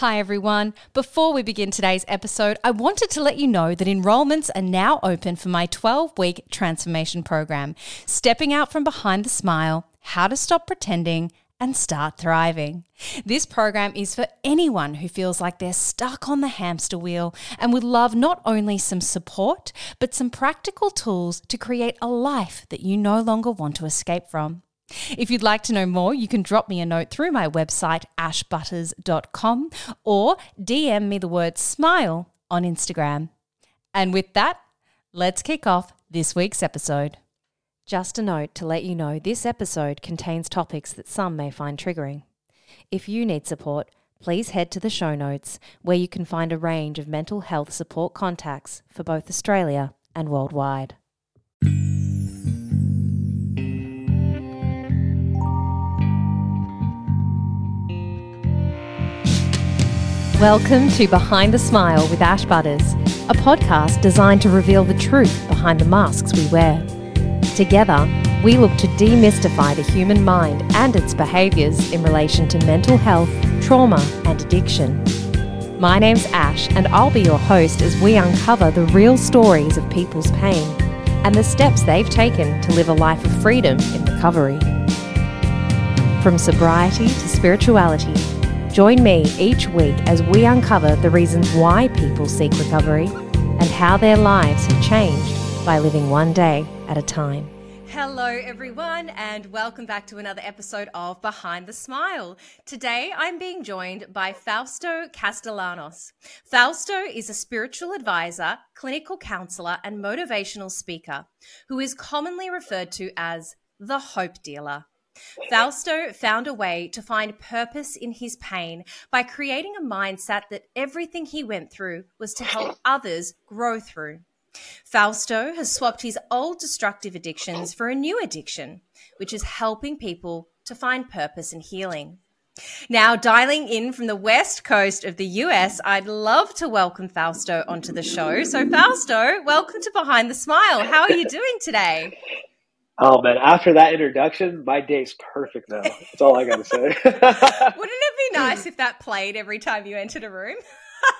Hi, everyone. Before we begin today's episode, I wanted to let you know that enrollments are now open for my 12 week transformation program, Stepping Out from Behind the Smile How to Stop Pretending and Start Thriving. This program is for anyone who feels like they're stuck on the hamster wheel and would love not only some support, but some practical tools to create a life that you no longer want to escape from. If you'd like to know more, you can drop me a note through my website, ashbutters.com, or DM me the word smile on Instagram. And with that, let's kick off this week's episode. Just a note to let you know this episode contains topics that some may find triggering. If you need support, please head to the show notes where you can find a range of mental health support contacts for both Australia and worldwide. Welcome to Behind the Smile with Ash Butters, a podcast designed to reveal the truth behind the masks we wear. Together, we look to demystify the human mind and its behaviours in relation to mental health, trauma, and addiction. My name's Ash, and I'll be your host as we uncover the real stories of people's pain and the steps they've taken to live a life of freedom in recovery. From sobriety to spirituality, Join me each week as we uncover the reasons why people seek recovery and how their lives have changed by living one day at a time. Hello, everyone, and welcome back to another episode of Behind the Smile. Today, I'm being joined by Fausto Castellanos. Fausto is a spiritual advisor, clinical counselor, and motivational speaker who is commonly referred to as the hope dealer. Fausto found a way to find purpose in his pain by creating a mindset that everything he went through was to help others grow through. Fausto has swapped his old destructive addictions for a new addiction, which is helping people to find purpose and healing. Now, dialing in from the west coast of the US, I'd love to welcome Fausto onto the show. So, Fausto, welcome to Behind the Smile. How are you doing today? Oh man, after that introduction, my day's perfect now. That's all I gotta say. Wouldn't it be nice if that played every time you entered a room?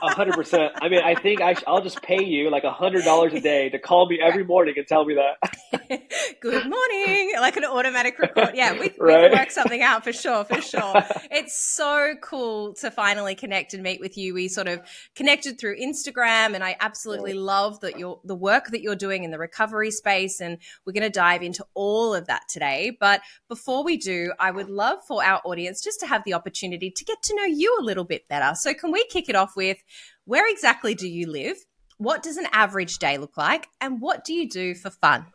Hundred percent. I mean, I think I will just pay you like a hundred dollars a day to call me every morning and tell me that. Good morning, like an automatic record. Yeah, we, we can work something out for sure, for sure. It's so cool to finally connect and meet with you. We sort of connected through Instagram, and I absolutely love that you're the work that you're doing in the recovery space, and we're going to dive into all of that today. But before we do, I would love for our audience just to have the opportunity to get to know you a little bit better. So, can we kick it off with? With where exactly do you live? What does an average day look like? And what do you do for fun?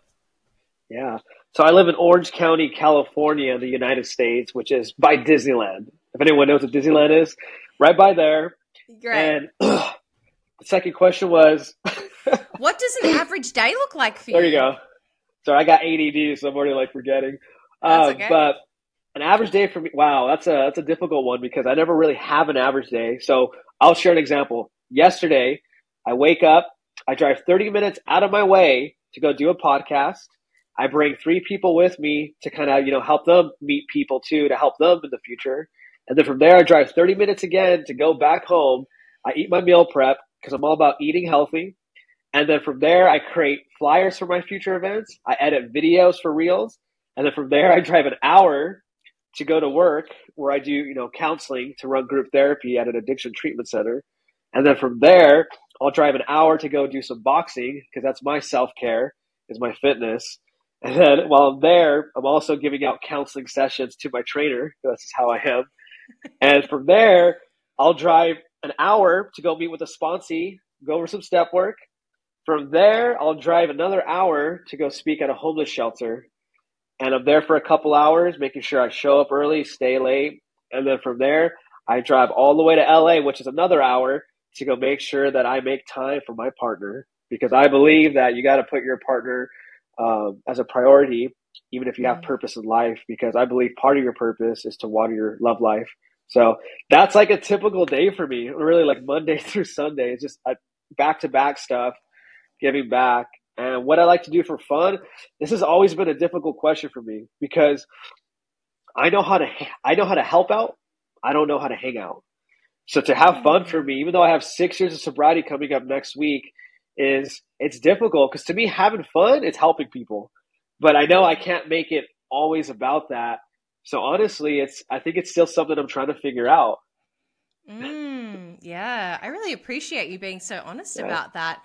Yeah. So I live in Orange County, California, the United States, which is by Disneyland. If anyone knows what Disneyland is, right by there. Great. And ugh, the second question was What does an average day look like for you? There you go. Sorry, I got ADD, so I'm already like forgetting. Um, okay. But an average day for me, wow, that's a that's a difficult one because I never really have an average day. So I'll share an example. Yesterday, I wake up, I drive 30 minutes out of my way to go do a podcast. I bring three people with me to kind of, you know, help them meet people too, to help them in the future. And then from there, I drive 30 minutes again to go back home. I eat my meal prep because I'm all about eating healthy. And then from there, I create flyers for my future events. I edit videos for reels. And then from there, I drive an hour to go to work where I do, you know, counseling to run group therapy at an addiction treatment center. And then from there, I'll drive an hour to go do some boxing because that's my self care, is my fitness. And then while I'm there, I'm also giving out counseling sessions to my trainer. That's just how I am. and from there, I'll drive an hour to go meet with a sponsee, go over some step work. From there, I'll drive another hour to go speak at a homeless shelter and I'm there for a couple hours, making sure I show up early, stay late, and then from there I drive all the way to LA, which is another hour, to go make sure that I make time for my partner because I believe that you got to put your partner um, as a priority, even if you have purpose in life, because I believe part of your purpose is to water your love life. So that's like a typical day for me, really like Monday through Sunday. It's just back to back stuff, giving back. And what I like to do for fun, this has always been a difficult question for me because I know how to I know how to help out. I don't know how to hang out. So to have fun for me, even though I have six years of sobriety coming up next week, is it's difficult because to me having fun is helping people, but I know I can't make it always about that. So honestly, it's I think it's still something I'm trying to figure out. Mm, yeah, I really appreciate you being so honest yeah. about that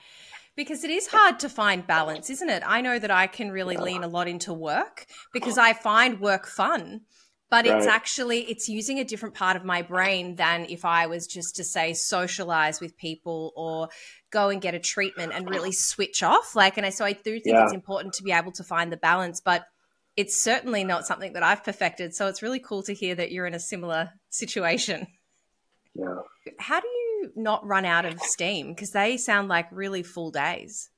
because it is hard to find balance, isn't it? I know that I can really lean a lot into work because I find work fun, but right. it's actually it's using a different part of my brain than if I was just to say socialize with people or go and get a treatment and really switch off. Like, and I so I do think yeah. it's important to be able to find the balance, but it's certainly not something that I've perfected. So it's really cool to hear that you're in a similar situation. Yeah. How do you not run out of steam? Because they sound like really full days.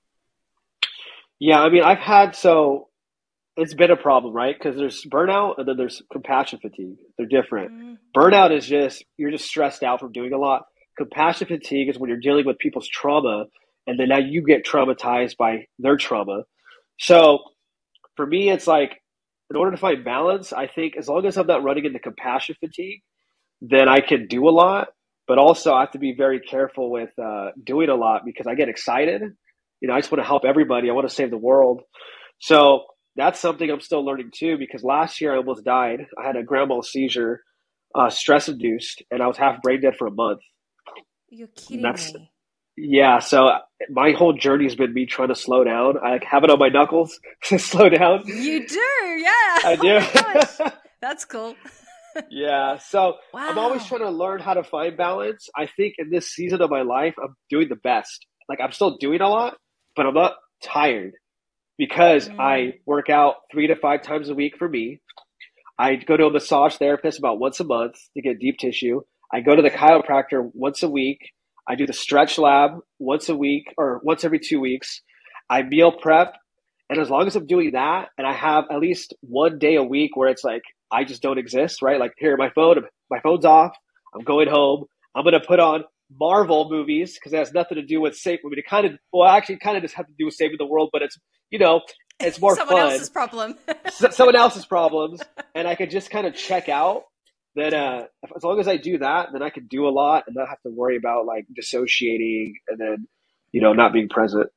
Yeah, I mean, I've had so it's been a problem, right? Because there's burnout and then there's compassion fatigue. They're different. Mm. Burnout is just you're just stressed out from doing a lot. Compassion fatigue is when you're dealing with people's trauma, and then now you get traumatized by their trauma. So for me, it's like in order to find balance, I think as long as I'm not running into compassion fatigue, then I can do a lot. But also, I have to be very careful with uh, doing a lot because I get excited. You know, I just want to help everybody. I want to save the world. So that's something I'm still learning too. Because last year I almost died. I had a grand mal seizure, uh, stress induced, and I was half brain dead for a month. You're kidding me. Yeah, so my whole journey has been me trying to slow down. I have it on my knuckles to slow down. You do, yeah. I do. Oh That's cool. Yeah, so wow. I'm always trying to learn how to find balance. I think in this season of my life, I'm doing the best. Like I'm still doing a lot, but I'm not tired because mm. I work out three to five times a week for me. I go to a massage therapist about once a month to get deep tissue. I go to the chiropractor once a week I do the stretch lab once a week or once every two weeks. I meal prep. And as long as I'm doing that and I have at least one day a week where it's like, I just don't exist, right? Like here, my phone, my phone's off. I'm going home. I'm going to put on Marvel movies because it has nothing to do with saving. I mean, it kind of, well, actually, kind of just have to do with saving the world, but it's, you know, it's more someone fun. else's problem. someone else's problems, and I could just kind of check out then uh, as long as I do that, then I can do a lot and not have to worry about like dissociating and then, you know, not being present.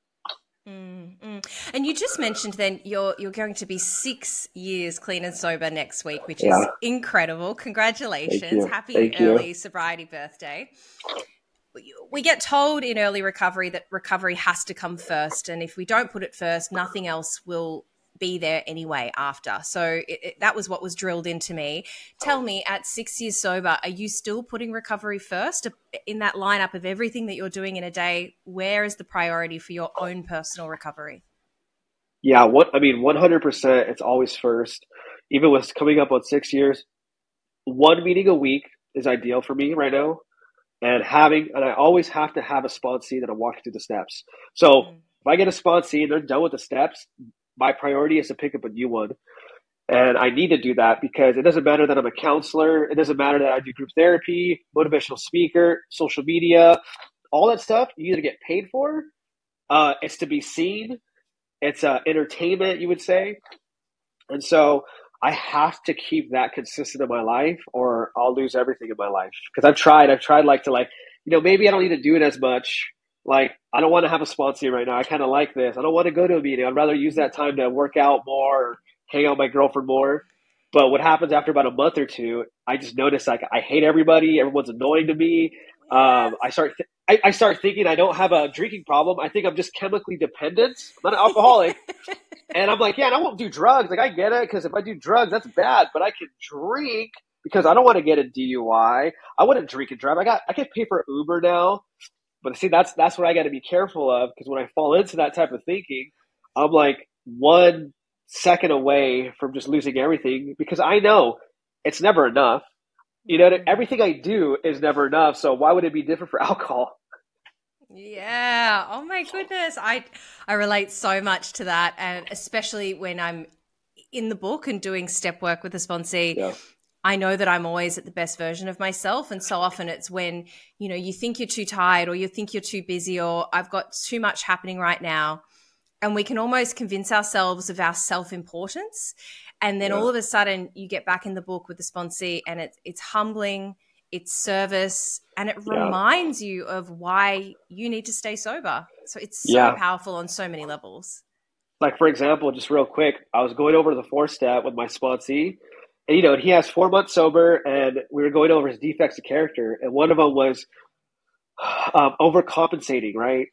Mm, mm. And you just mentioned then you're you're going to be six years clean and sober next week, which yeah. is incredible. Congratulations! Happy Thank early you. sobriety birthday. We get told in early recovery that recovery has to come first, and if we don't put it first, nothing else will be there anyway after. So it, it, that was what was drilled into me. Tell me, at six years sober, are you still putting recovery first in that lineup of everything that you're doing in a day? Where is the priority for your own personal recovery? Yeah, what I mean, 100%. It's always first. Even with coming up on six years, one meeting a week is ideal for me right now. And having, and I always have to have a sponsee that I'm walking through the steps. So mm. if I get a sponsee and they're done with the steps, my priority is to pick up a new one. And I need to do that because it doesn't matter that I'm a counselor. It doesn't matter that I do group therapy, motivational speaker, social media, all that stuff. You either get paid for. Uh, it's to be seen. It's uh, entertainment, you would say. And so I have to keep that consistent in my life, or I'll lose everything in my life. Because I've tried. I've tried like to like, you know, maybe I don't need to do it as much like I don't want to have a sponsor right now. I kind of like this. I don't want to go to a meeting. I'd rather use that time to work out more or hang out with my girlfriend more. But what happens after about a month or two, I just notice like I hate everybody. Everyone's annoying to me. Um, I start th- I, I, start thinking I don't have a drinking problem. I think I'm just chemically dependent. I'm not an alcoholic, and I'm like, yeah, and I won't do drugs. Like I get it because if I do drugs, that's bad. But I can drink because I don't want to get a DUI. I wouldn't drink and drive. I got I can pay for Uber now. But see, that's that's what I got to be careful of because when I fall into that type of thinking, I'm like one second away from just losing everything because I know it's never enough. You know, mm-hmm. everything I do is never enough. So why would it be different for alcohol? Yeah. Oh my goodness. I I relate so much to that, and especially when I'm in the book and doing step work with a sponsee. Yeah. I know that I'm always at the best version of myself. And so often it's when, you know, you think you're too tired or you think you're too busy or I've got too much happening right now. And we can almost convince ourselves of our self importance. And then yeah. all of a sudden you get back in the book with the sponsee and it's, it's humbling. it's service, and it yeah. reminds you of why you need to stay sober. So it's so yeah. powerful on so many levels. Like for example, just real quick, I was going over to the four step with my sponsee, and you know, and he has four months sober, and we were going over his defects of character, and one of them was um, overcompensating, right?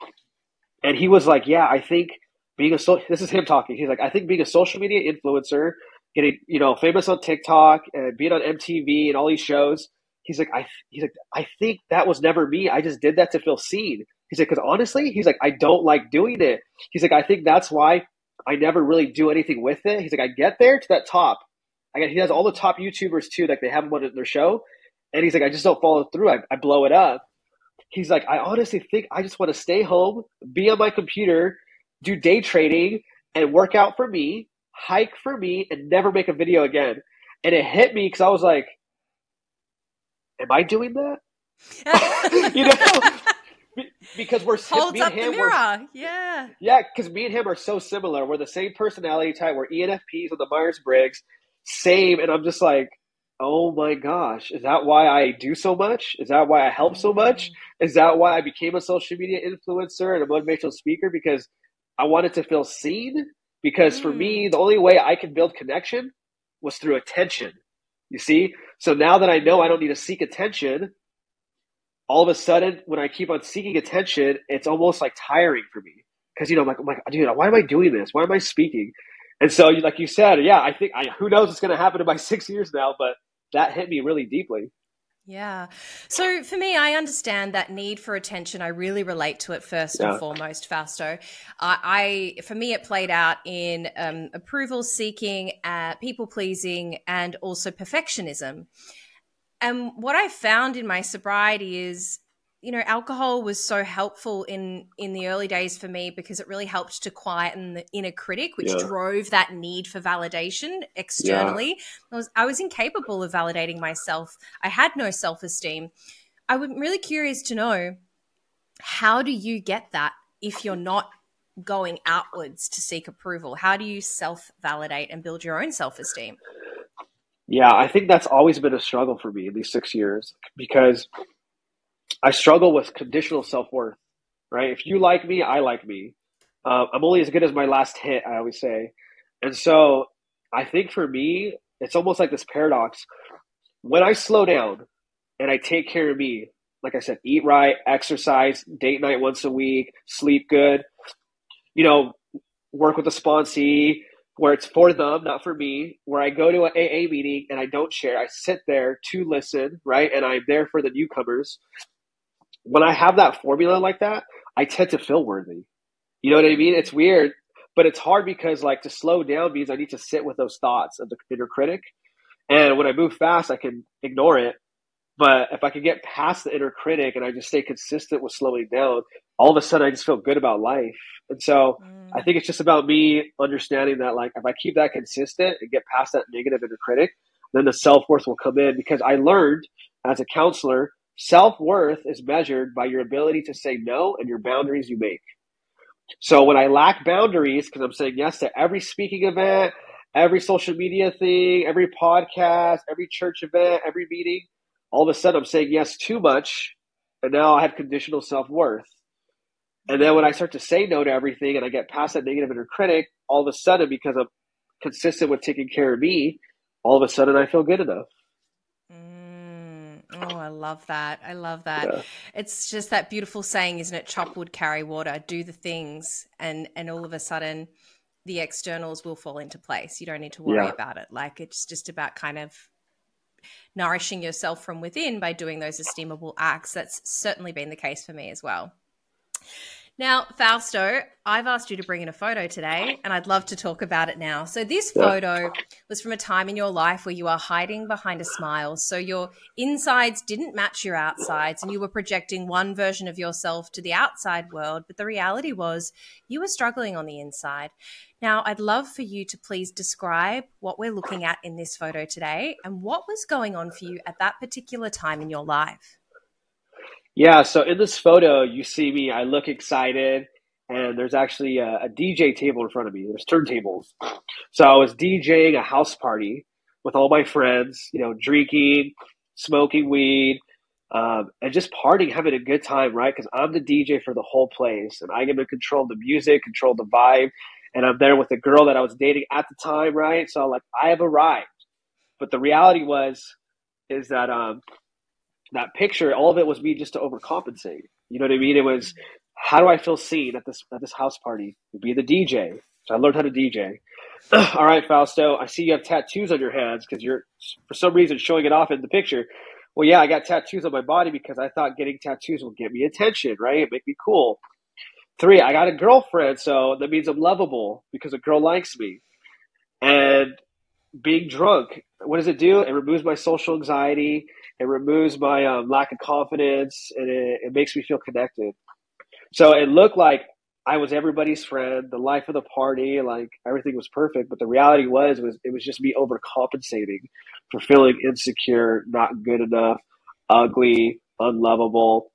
And he was like, "Yeah, I think being a so this is him talking. He's like, I think being a social media influencer, getting you know famous on TikTok and being on MTV and all these shows." He's like, I he's like, I think that was never me. I just did that to feel seen. He's like, because honestly, he's like, I don't like doing it. He's like, I think that's why I never really do anything with it. He's like, I get there to that top. I got, he has all the top YouTubers too, like they have him on their show. And he's like, I just don't follow through. I, I blow it up. He's like, I honestly think I just want to stay home, be on my computer, do day trading, and work out for me, hike for me, and never make a video again. And it hit me because I was like, Am I doing that? you know? because we're holds up him, the mirror. Yeah, yeah. Because me and him are so similar. We're the same personality type. We're ENFPs with the Myers Briggs, same. And I'm just like, oh my gosh, is that why I do so much? Is that why I help so much? Mm. Is that why I became a social media influencer and a motivational speaker? Because I wanted to feel seen. Because for me, mm. the only way I could build connection was through attention. You see? So now that I know I don't need to seek attention, all of a sudden, when I keep on seeking attention, it's almost like tiring for me. Because, you know, I'm like, I'm like, dude, why am I doing this? Why am I speaking? And so, like you said, yeah, I think, I, who knows what's going to happen in my six years now, but that hit me really deeply. Yeah. So for me, I understand that need for attention. I really relate to it first yeah. and foremost, Fausto. I, I, for me, it played out in um, approval seeking, uh, people pleasing, and also perfectionism. And what I found in my sobriety is you know alcohol was so helpful in in the early days for me because it really helped to quieten the inner critic which yeah. drove that need for validation externally. Yeah. i was i was incapable of validating myself. I had no self-esteem. I am really curious to know how do you get that if you're not going outwards to seek approval? How do you self-validate and build your own self-esteem? Yeah i think that's always been a struggle for me in these six years because I struggle with conditional self worth, right? If you like me, I like me. Uh, I'm only as good as my last hit, I always say. And so I think for me, it's almost like this paradox. When I slow down and I take care of me, like I said, eat right, exercise, date night once a week, sleep good, you know, work with a sponsee where it's for them, not for me, where I go to an AA meeting and I don't share. I sit there to listen, right? And I'm there for the newcomers when I have that formula like that, I tend to feel worthy. You know what I mean? It's weird, but it's hard because like to slow down means I need to sit with those thoughts of the inner critic. And when I move fast, I can ignore it. But if I can get past the inner critic and I just stay consistent with slowing down, all of a sudden I just feel good about life. And so mm. I think it's just about me understanding that like if I keep that consistent and get past that negative inner critic, then the self worth will come in because I learned as a counselor Self worth is measured by your ability to say no and your boundaries you make. So when I lack boundaries, because I'm saying yes to every speaking event, every social media thing, every podcast, every church event, every meeting, all of a sudden I'm saying yes too much. And now I have conditional self worth. And then when I start to say no to everything and I get past that negative inner critic, all of a sudden, because I'm consistent with taking care of me, all of a sudden I feel good enough. Oh, I love that. I love that. Yeah. It's just that beautiful saying, isn't it? Chop wood, carry water, do the things, and and all of a sudden, the externals will fall into place. You don't need to worry yeah. about it. Like it's just about kind of nourishing yourself from within by doing those esteemable acts. That's certainly been the case for me as well. Now, Fausto, I've asked you to bring in a photo today, and I'd love to talk about it now. So, this photo was from a time in your life where you are hiding behind a smile. So, your insides didn't match your outsides, and you were projecting one version of yourself to the outside world. But the reality was you were struggling on the inside. Now, I'd love for you to please describe what we're looking at in this photo today and what was going on for you at that particular time in your life. Yeah, so in this photo, you see me, I look excited, and there's actually a, a, DJ table in front of me. There's turntables. So I was DJing a house party with all my friends, you know, drinking, smoking weed, um, and just partying, having a good time, right? Because I'm the DJ for the whole place, and I get to control the music, control the vibe, and I'm there with the girl that I was dating at the time, right? So I'm like I have arrived, but the reality was is that um, that picture, all of it was me just to overcompensate. You know what I mean? It was how do I feel seen at this at this house party? Be the DJ. So I learned how to DJ. all right, Fausto, I see you have tattoos on your hands because you're for some reason showing it off in the picture. Well, yeah, I got tattoos on my body because I thought getting tattoos would get me attention, right? It make me cool. Three, I got a girlfriend, so that means I'm lovable because a girl likes me. And being drunk, what does it do? It removes my social anxiety. It removes my um, lack of confidence, and it, it makes me feel connected. So it looked like I was everybody's friend, the life of the party, like everything was perfect. But the reality was, was it was just me overcompensating for feeling insecure, not good enough, ugly, unlovable.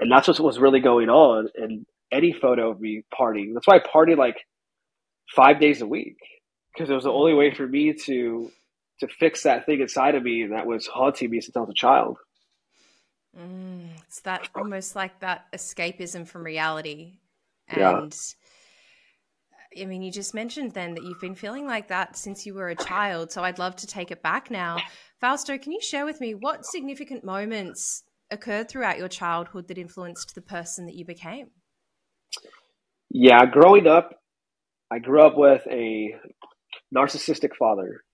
And that's what was really going on in any photo of me partying. That's why I party like five days a week because it was the only way for me to to fix that thing inside of me that was haunting me since I was a child. Mm, it's that almost like that escapism from reality. And I mean, you just mentioned then that you've been feeling like that since you were a child. So I'd love to take it back now. Fausto, can you share with me what significant moments occurred throughout your childhood that influenced the person that you became? Yeah, growing up, I grew up with a narcissistic father.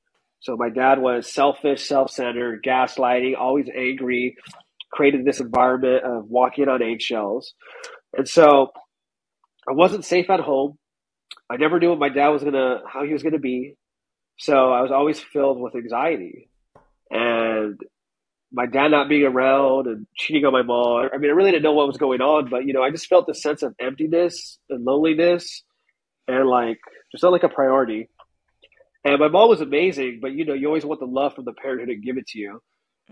So my dad was selfish, self-centered, gaslighting, always angry, created this environment of walking on eggshells. And so I wasn't safe at home. I never knew what my dad was gonna how he was gonna be. So I was always filled with anxiety. And my dad not being around and cheating on my mom. I mean, I really didn't know what was going on, but you know, I just felt this sense of emptiness and loneliness and like just not like a priority. And my mom was amazing, but you know, you always want the love from the parent who didn't give it to you.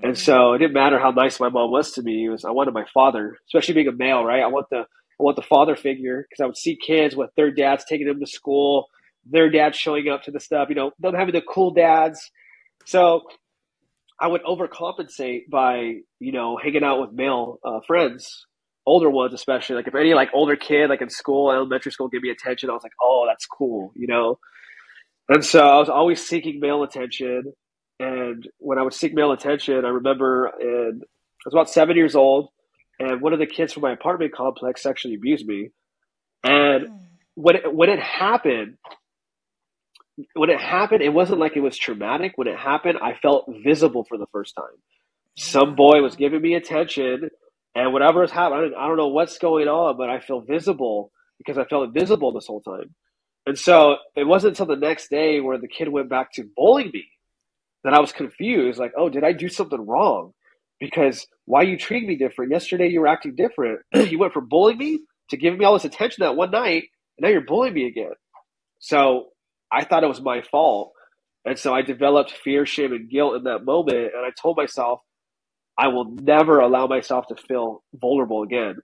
And mm-hmm. so it didn't matter how nice my mom was to me. It was I wanted my father, especially being a male, right? I want the I want the father figure because I would see kids with their dads taking them to school, their dads showing up to the stuff, you know, them having the cool dads. So I would overcompensate by, you know, hanging out with male uh, friends, older ones especially. Like if any like older kid, like in school, elementary school, give me attention, I was like, oh, that's cool, you know. And so I was always seeking male attention. And when I would seek male attention, I remember in, I was about seven years old, and one of the kids from my apartment complex sexually abused me. And hmm. when it, when it happened, when it happened, it wasn't like it was traumatic. When it happened, I felt visible for the first time. Some boy was giving me attention, and whatever is happening, I don't know what's going on, but I feel visible because I felt invisible this whole time. And so it wasn't until the next day where the kid went back to bullying me that I was confused. Like, oh, did I do something wrong? Because why you treating me different? Yesterday you were acting different. you went from bullying me to giving me all this attention that one night, and now you're bullying me again. So I thought it was my fault. And so I developed fear, shame, and guilt in that moment. And I told myself, I will never allow myself to feel vulnerable again.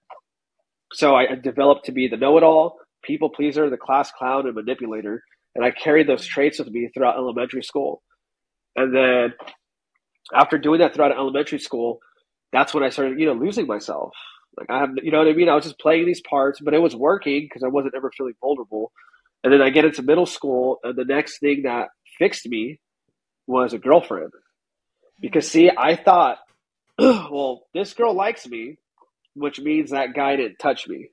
So I developed to be the know it all, people pleaser, the class clown, and manipulator. And I carried those traits with me throughout elementary school. And then after doing that throughout elementary school, that's when I started, you know, losing myself. Like I have, you know what I mean? I was just playing these parts, but it was working because I wasn't ever feeling vulnerable. And then I get into middle school, and the next thing that fixed me was a girlfriend. Because, see, I thought, well, this girl likes me, which means that guy didn't touch me.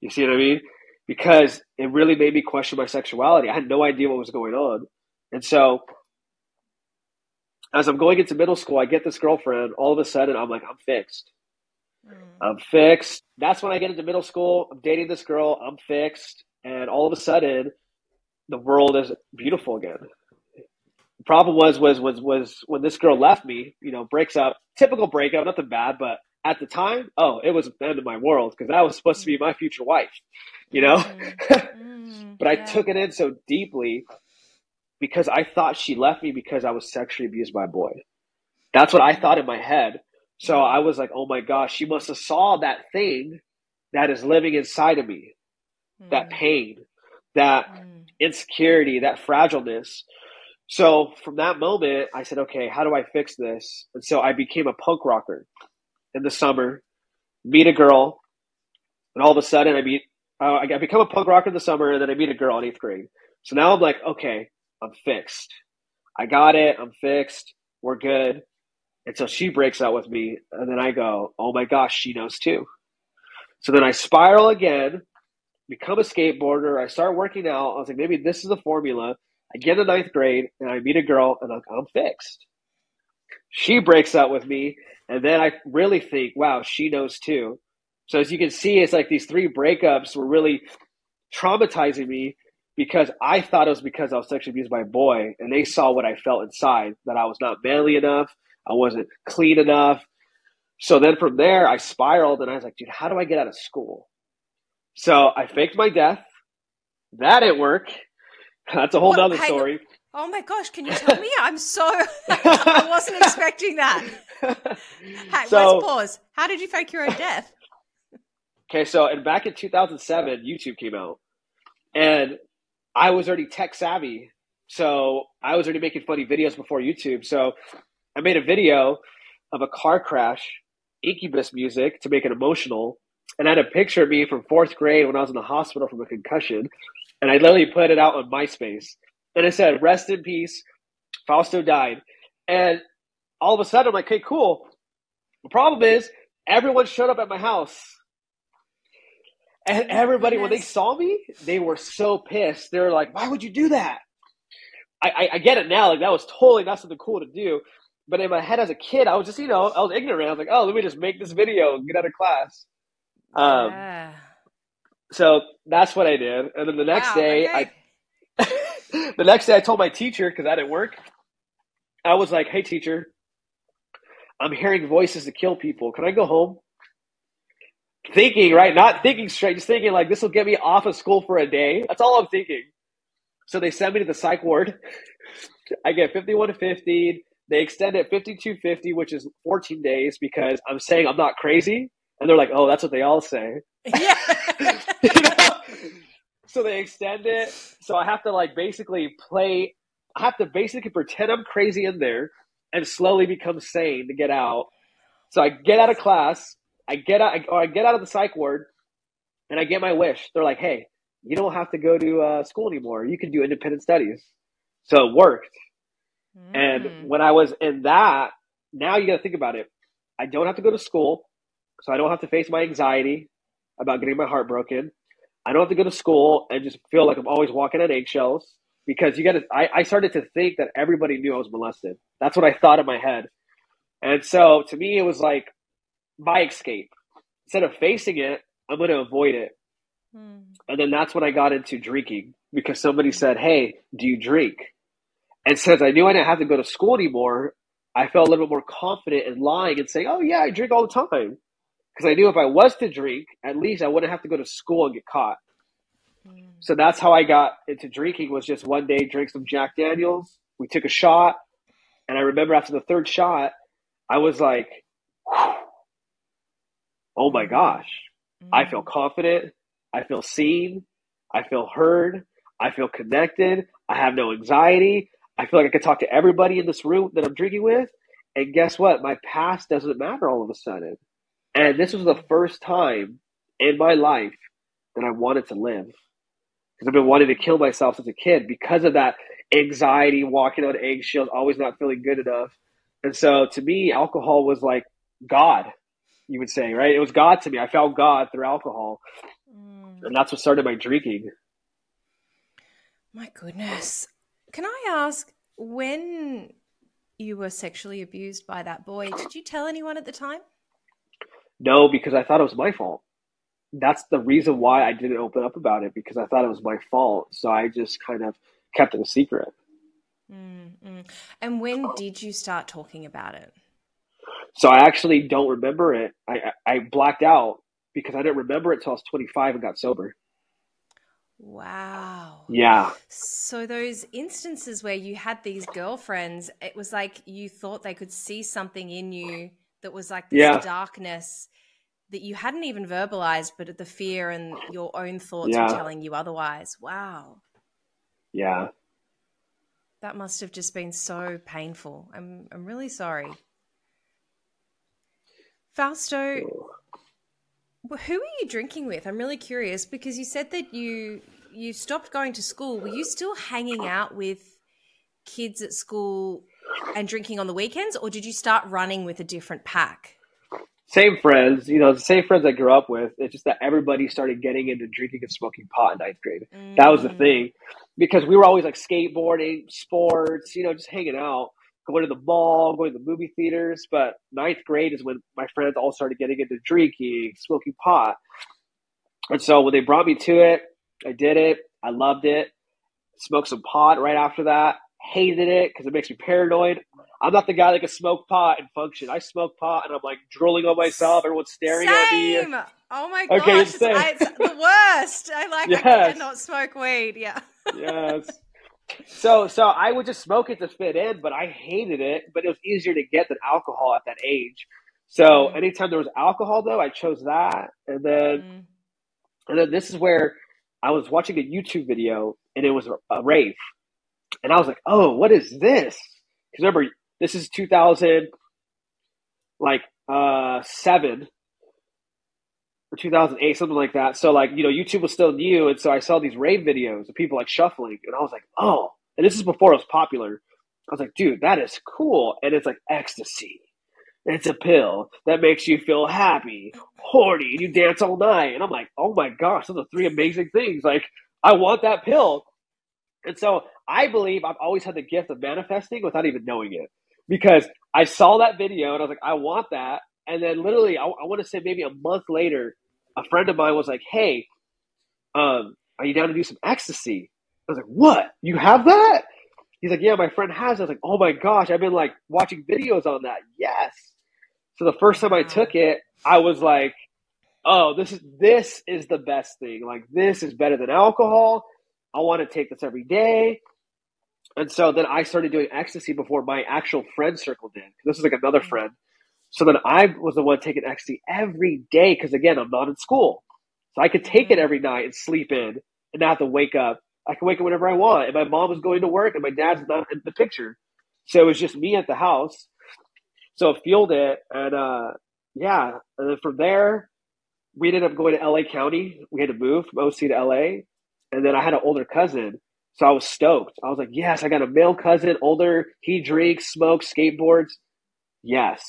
You see what I mean? Because it really made me question my sexuality. I had no idea what was going on. And so, as I'm going into middle school, I get this girlfriend. All of a sudden, I'm like, I'm fixed. Mm. I'm fixed. That's when I get into middle school. I'm dating this girl. I'm fixed and all of a sudden the world is beautiful again the problem was was was was when this girl left me you know breaks up typical breakup nothing bad but at the time oh it was the end of my world because that was supposed to be my future wife you know mm, mm, but i yeah. took it in so deeply because i thought she left me because i was sexually abused by a boy that's what i thought in my head so i was like oh my gosh she must have saw that thing that is living inside of me that mm. pain, that mm. insecurity, that fragileness. So from that moment, I said, okay, how do I fix this? And so I became a punk rocker in the summer, meet a girl, and all of a sudden I meet, uh, I become a punk rocker in the summer, and then I meet a girl in eighth grade. So now I'm like, okay, I'm fixed. I got it. I'm fixed. We're good. Until she breaks out with me, and then I go, oh my gosh, she knows too. So then I spiral again, become a skateboarder. I start working out. I was like, maybe this is the formula. I get to ninth grade, and I meet a girl, and I'm, I'm fixed. She breaks out with me, and then I really think, wow, she knows too. So as you can see, it's like these three breakups were really traumatizing me because I thought it was because I was sexually abused by a boy, and they saw what I felt inside that I was not manly enough, I wasn't clean enough. So then from there, I spiraled, and I was like, dude, how do I get out of school? So I faked my death. That didn't work. That's a whole other story. Oh my gosh, can you tell me? I'm so I wasn't expecting that. Hey, so, let's pause. How did you fake your own death? Okay, so and back in 2007, YouTube came out, and I was already tech savvy, so I was already making funny videos before YouTube. So I made a video of a car crash, Incubus music to make it emotional, and I had a picture of me from fourth grade when I was in the hospital from a concussion, and I literally put it out on MySpace, and it said "Rest in peace, Fausto died," and all of a sudden I'm like, "Okay, cool." The problem is everyone showed up at my house and everybody, when they saw me, they were so pissed. They were like, "Why would you do that?" I, I, I, get it now. Like that was totally not something cool to do. But in my head as a kid, I was just, you know, I was ignorant. I was like, "Oh, let me just make this video and get out of class." Um, yeah. So that's what I did, and then the next wow, day, okay. I the next day I told my teacher because I didn't work. I was like, "Hey, teacher, I'm hearing voices to kill people. Can I go home?" thinking, right? Not thinking straight, just thinking like this will get me off of school for a day. That's all I'm thinking. So they send me to the psych ward. I get 51 to 15. They extend it 52 50, which is 14 days because I'm saying I'm not crazy. And they're like, oh, that's what they all say. Yeah. you know? So they extend it. So I have to like basically play, I have to basically pretend I'm crazy in there and slowly become sane to get out. So I get out of class I get out, or I get out of the psych ward, and I get my wish. They're like, "Hey, you don't have to go to uh, school anymore. You can do independent studies." So it worked. Mm. And when I was in that, now you got to think about it. I don't have to go to school, so I don't have to face my anxiety about getting my heart broken. I don't have to go to school and just feel like I'm always walking on eggshells because you got to. I, I started to think that everybody knew I was molested. That's what I thought in my head. And so to me, it was like my escape. Instead of facing it, I'm going to avoid it. Hmm. And then that's when I got into drinking because somebody said, Hey, do you drink? And since I knew I didn't have to go to school anymore, I felt a little bit more confident in lying and saying, Oh, yeah, I drink all the time. Because I knew if I was to drink, at least I wouldn't have to go to school and get caught. Hmm. So that's how I got into drinking was just one day drink some Jack Daniels. We took a shot. And I remember after the third shot, I was like, oh my gosh, mm-hmm. I feel confident. I feel seen. I feel heard. I feel connected. I have no anxiety. I feel like I can talk to everybody in this room that I'm drinking with. And guess what? My past doesn't matter all of a sudden. And this was the first time in my life that I wanted to live. Because I've been wanting to kill myself since a kid because of that anxiety, walking on eggshells, always not feeling good enough. And so to me, alcohol was like God you would say, right? It was God to me. I found God through alcohol. Mm. And that's what started my drinking. My goodness. Can I ask when you were sexually abused by that boy, did you tell anyone at the time? No, because I thought it was my fault. That's the reason why I didn't open up about it because I thought it was my fault. So I just kind of kept it a secret. Mm-hmm. And when did you start talking about it? So I actually don't remember it. I, I blacked out because I didn't remember it until I was 25 and got sober. Wow. Yeah. So those instances where you had these girlfriends, it was like you thought they could see something in you that was like this yeah. darkness that you hadn't even verbalized, but the fear and your own thoughts yeah. were telling you otherwise. Wow. Yeah. that must have just been so painful. I'm I'm really sorry. Fausto, who are you drinking with? I'm really curious because you said that you you stopped going to school. Were you still hanging out with kids at school and drinking on the weekends, or did you start running with a different pack? Same friends, you know, the same friends I grew up with. It's just that everybody started getting into drinking and smoking pot in ninth grade. Mm. That was the mm. thing because we were always like skateboarding, sports, you know, just hanging out, going to the mall, going to the movie theaters. But ninth grade is when my friends all started getting into drinking, smoking pot. And so when they brought me to it, I did it. I loved it. Smoked some pot right after that. Hated it because it makes me paranoid. I'm not the guy that can smoke pot and function. I smoke pot and I'm like drooling on myself. Everyone's staring Same. at me. Oh my gosh, okay, it's, it's, the worst. I like yes. I cannot smoke weed. Yeah. yes. So so I would just smoke it to fit in, but I hated it. But it was easier to get than alcohol at that age. So mm. anytime there was alcohol, though, I chose that. And then mm. and then this is where I was watching a YouTube video and it was a rave, and I was like, "Oh, what is this?" Because remember, this is 2000, like uh seven or 2008, something like that. So like you know, YouTube was still new, and so I saw these rave videos of people like shuffling, and I was like, "Oh!" And this is before it was popular. I was like, "Dude, that is cool," and it's like ecstasy. It's a pill that makes you feel happy, horny, and you dance all night. And I'm like, oh my gosh, those are three amazing things. Like, I want that pill. And so I believe I've always had the gift of manifesting without even knowing it because I saw that video and I was like, I want that. And then literally, I, I want to say maybe a month later, a friend of mine was like, hey, um, are you down to do some ecstasy? I was like, what? You have that? He's like, yeah, my friend has. I was like, oh my gosh, I've been like watching videos on that. Yes. So the first time I took it, I was like, oh, this is this is the best thing. Like this is better than alcohol. I want to take this every day. And so then I started doing ecstasy before my actual friend circle did. This is like another mm-hmm. friend. So then I was the one taking ecstasy every day because again, I'm not in school. So I could take it mm-hmm. every night and sleep in and not have to wake up. I can wake up whenever I want. And my mom was going to work and my dad's not in the picture. So it was just me at the house so I fueled it, and uh, yeah, and then from there, we ended up going to LA County. We had to move from OC to LA, and then I had an older cousin, so I was stoked. I was like, yes, I got a male cousin, older. He drinks, smokes, skateboards. Yes,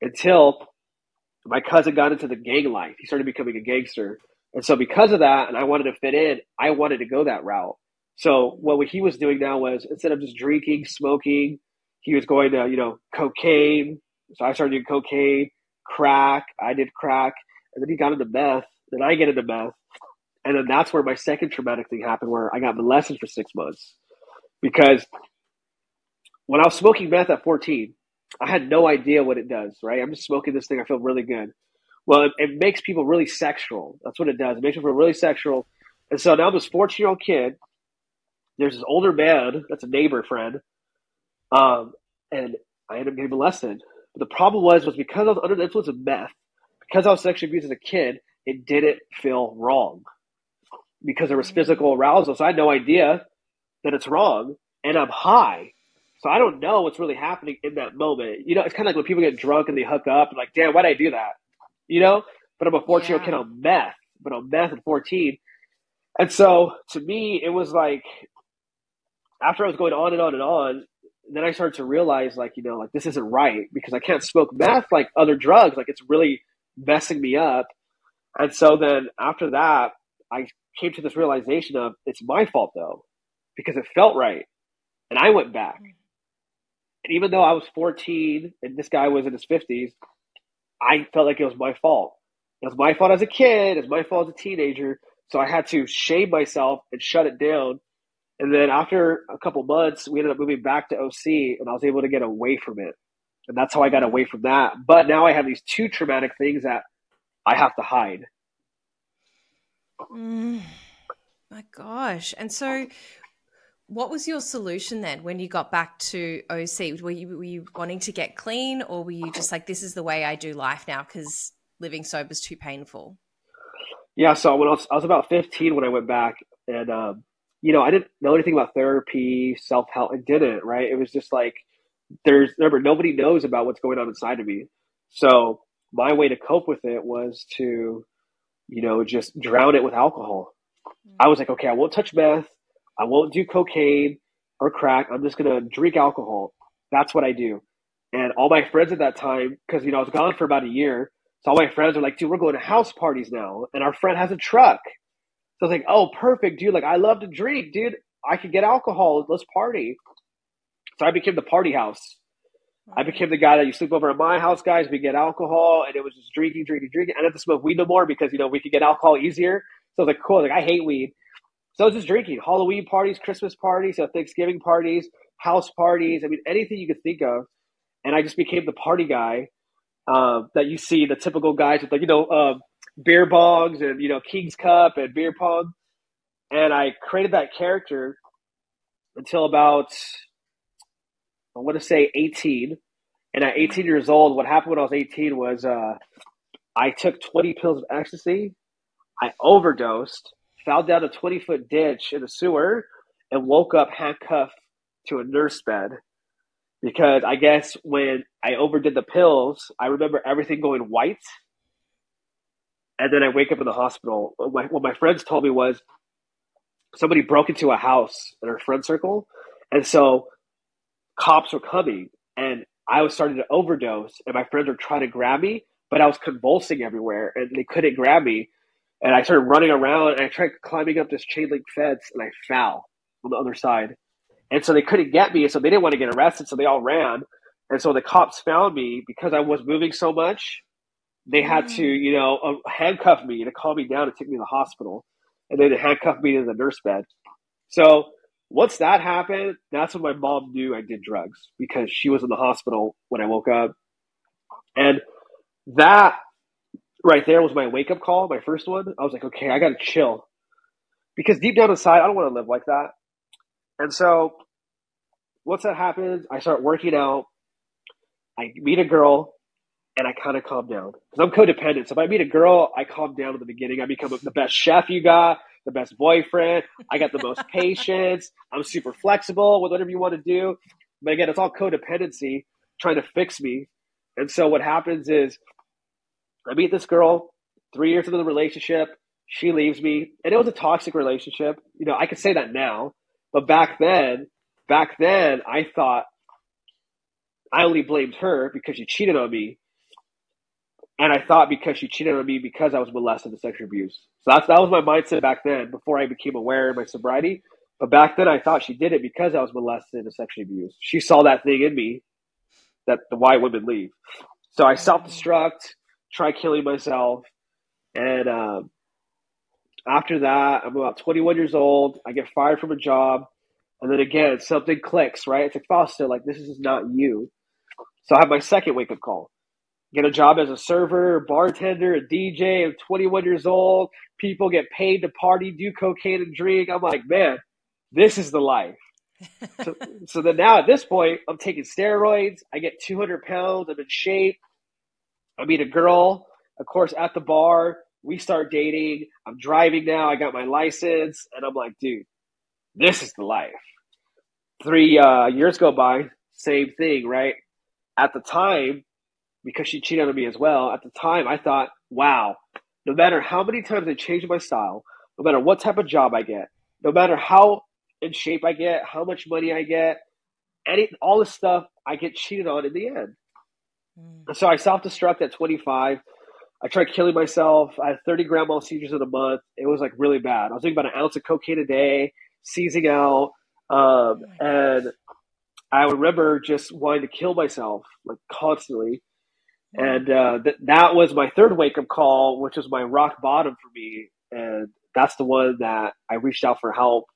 until my cousin got into the gang life. He started becoming a gangster, and so because of that, and I wanted to fit in, I wanted to go that route. So what he was doing now was instead of just drinking, smoking, he was going to, you know, cocaine. So I started doing cocaine, crack. I did crack. And then he got into meth. Then I get into meth. And then that's where my second traumatic thing happened where I got molested for six months. Because when I was smoking meth at 14, I had no idea what it does, right? I'm just smoking this thing. I feel really good. Well, it, it makes people really sexual. That's what it does. It makes people really sexual. And so now this 14 year old kid, there's this older man that's a neighbor friend um, and I ended up getting molested. But the problem was, was because I was under the influence of meth, because I was sexually abused as a kid, it didn't feel wrong because there was physical arousal. So I had no idea that it's wrong, and I'm high. So I don't know what's really happening in that moment. You know, it's kind of like when people get drunk and they hook up and like, damn, why'd I do that? You know? But I'm a 14 year old kid on meth, but on meth at 14. And so to me, it was like, after I was going on and on and on, then I started to realize, like, you know, like this isn't right because I can't smoke meth like other drugs. Like, it's really messing me up. And so then after that, I came to this realization of it's my fault though, because it felt right. And I went back. Mm-hmm. And even though I was 14 and this guy was in his 50s, I felt like it was my fault. It was my fault as a kid, it was my fault as a teenager. So I had to shame myself and shut it down and then after a couple months, we ended up moving back to OC, and I was able to get away from it. And that's how I got away from that. But now I have these two traumatic things that I have to hide. Mm, my gosh. And so, what was your solution then when you got back to OC? Were you, were you wanting to get clean, or were you just like, this is the way I do life now because living sober is too painful? Yeah. So when I was, I was about 15 when I went back, and um, you know, I didn't know anything about therapy, self help. I didn't, right? It was just like, there's, remember, nobody knows about what's going on inside of me. So my way to cope with it was to, you know, just drown it with alcohol. I was like, okay, I won't touch meth. I won't do cocaine or crack. I'm just going to drink alcohol. That's what I do. And all my friends at that time, because, you know, I was gone for about a year. So all my friends are like, dude, we're going to house parties now. And our friend has a truck. So I was like, oh, perfect, dude. Like, I love to drink, dude. I could get alcohol. Let's party. So I became the party house. I became the guy that you sleep over at my house, guys. We get alcohol, and it was just drinking, drinking, drinking. I didn't have to smoke weed no more because you know we could get alcohol easier. So I was like, cool. Like I hate weed, so I was just drinking. Halloween parties, Christmas parties, so Thanksgiving parties, house parties. I mean, anything you could think of, and I just became the party guy uh, that you see the typical guys with like you know uh, beer bongs and you know King's Cup and beer pong, and I created that character until about I want to say 18. And at 18 years old, what happened when I was 18 was uh, I took 20 pills of ecstasy. I overdosed, fell down a 20 foot ditch in a sewer, and woke up handcuffed to a nurse bed. Because I guess when I overdid the pills, I remember everything going white. And then I wake up in the hospital. What my, what my friends told me was somebody broke into a house in our friend circle. And so cops were coming and I was starting to overdose and my friends were trying to grab me, but I was convulsing everywhere and they couldn't grab me. And I started running around and I tried climbing up this chain link fence and I fell on the other side. And so they couldn't get me. And so they didn't want to get arrested. So they all ran. And so the cops found me because I was moving so much. They had to, mm. you know, uh, handcuff me to calm me down and take me to the hospital. And then they handcuffed me to the nurse bed. So once that happened, that's when my mom knew I did drugs because she was in the hospital when I woke up. And that right there was my wake up call, my first one. I was like, okay, I got to chill. Because deep down inside, I don't want to live like that. And so once that happens, I start working out. I meet a girl and I kind of calm down because I'm codependent. So if I meet a girl, I calm down in the beginning. I become the best chef you got the best boyfriend. I got the most patience. I'm super flexible with whatever you want to do. But again, it's all codependency trying to fix me. And so what happens is I meet this girl three years into the relationship. She leaves me, and it was a toxic relationship. You know, I could say that now, but back then, back then, I thought I only blamed her because she cheated on me and I thought because she cheated on me because I was molested and sexual abuse. So that's, that was my mindset back then before I became aware of my sobriety. But back then I thought she did it because I was molested and sexually abused. She saw that thing in me that the white women leave. So I self destruct, try killing myself. And um, after that, I'm about 21 years old. I get fired from a job. And then again, something clicks, right? It's like, Fausto, like, this is not you. So I have my second wake up call get a job as a server, bartender, a DJ. I'm 21 years old. People get paid to party, do cocaine, and drink. I'm like, man, this is the life. so, so then now at this point, I'm taking steroids. I get 200 pounds. I'm in shape. I meet a girl, of course, at the bar. We start dating. I'm driving now. I got my license, and I'm like, dude, this is the life. Three uh, years go by, same thing, right? At the time, because she cheated on me as well. At the time, I thought, wow, no matter how many times I change my style, no matter what type of job I get, no matter how in shape I get, how much money I get, any all this stuff, I get cheated on in the end. Mm. So I self destruct at 25. I tried killing myself. I had 30 grand mal seizures in a month. It was like really bad. I was doing about an ounce of cocaine a day, seizing out. Um, oh and I remember just wanting to kill myself like constantly. And uh, th- that was my third wake up call, which was my rock bottom for me. And that's the one that I reached out for help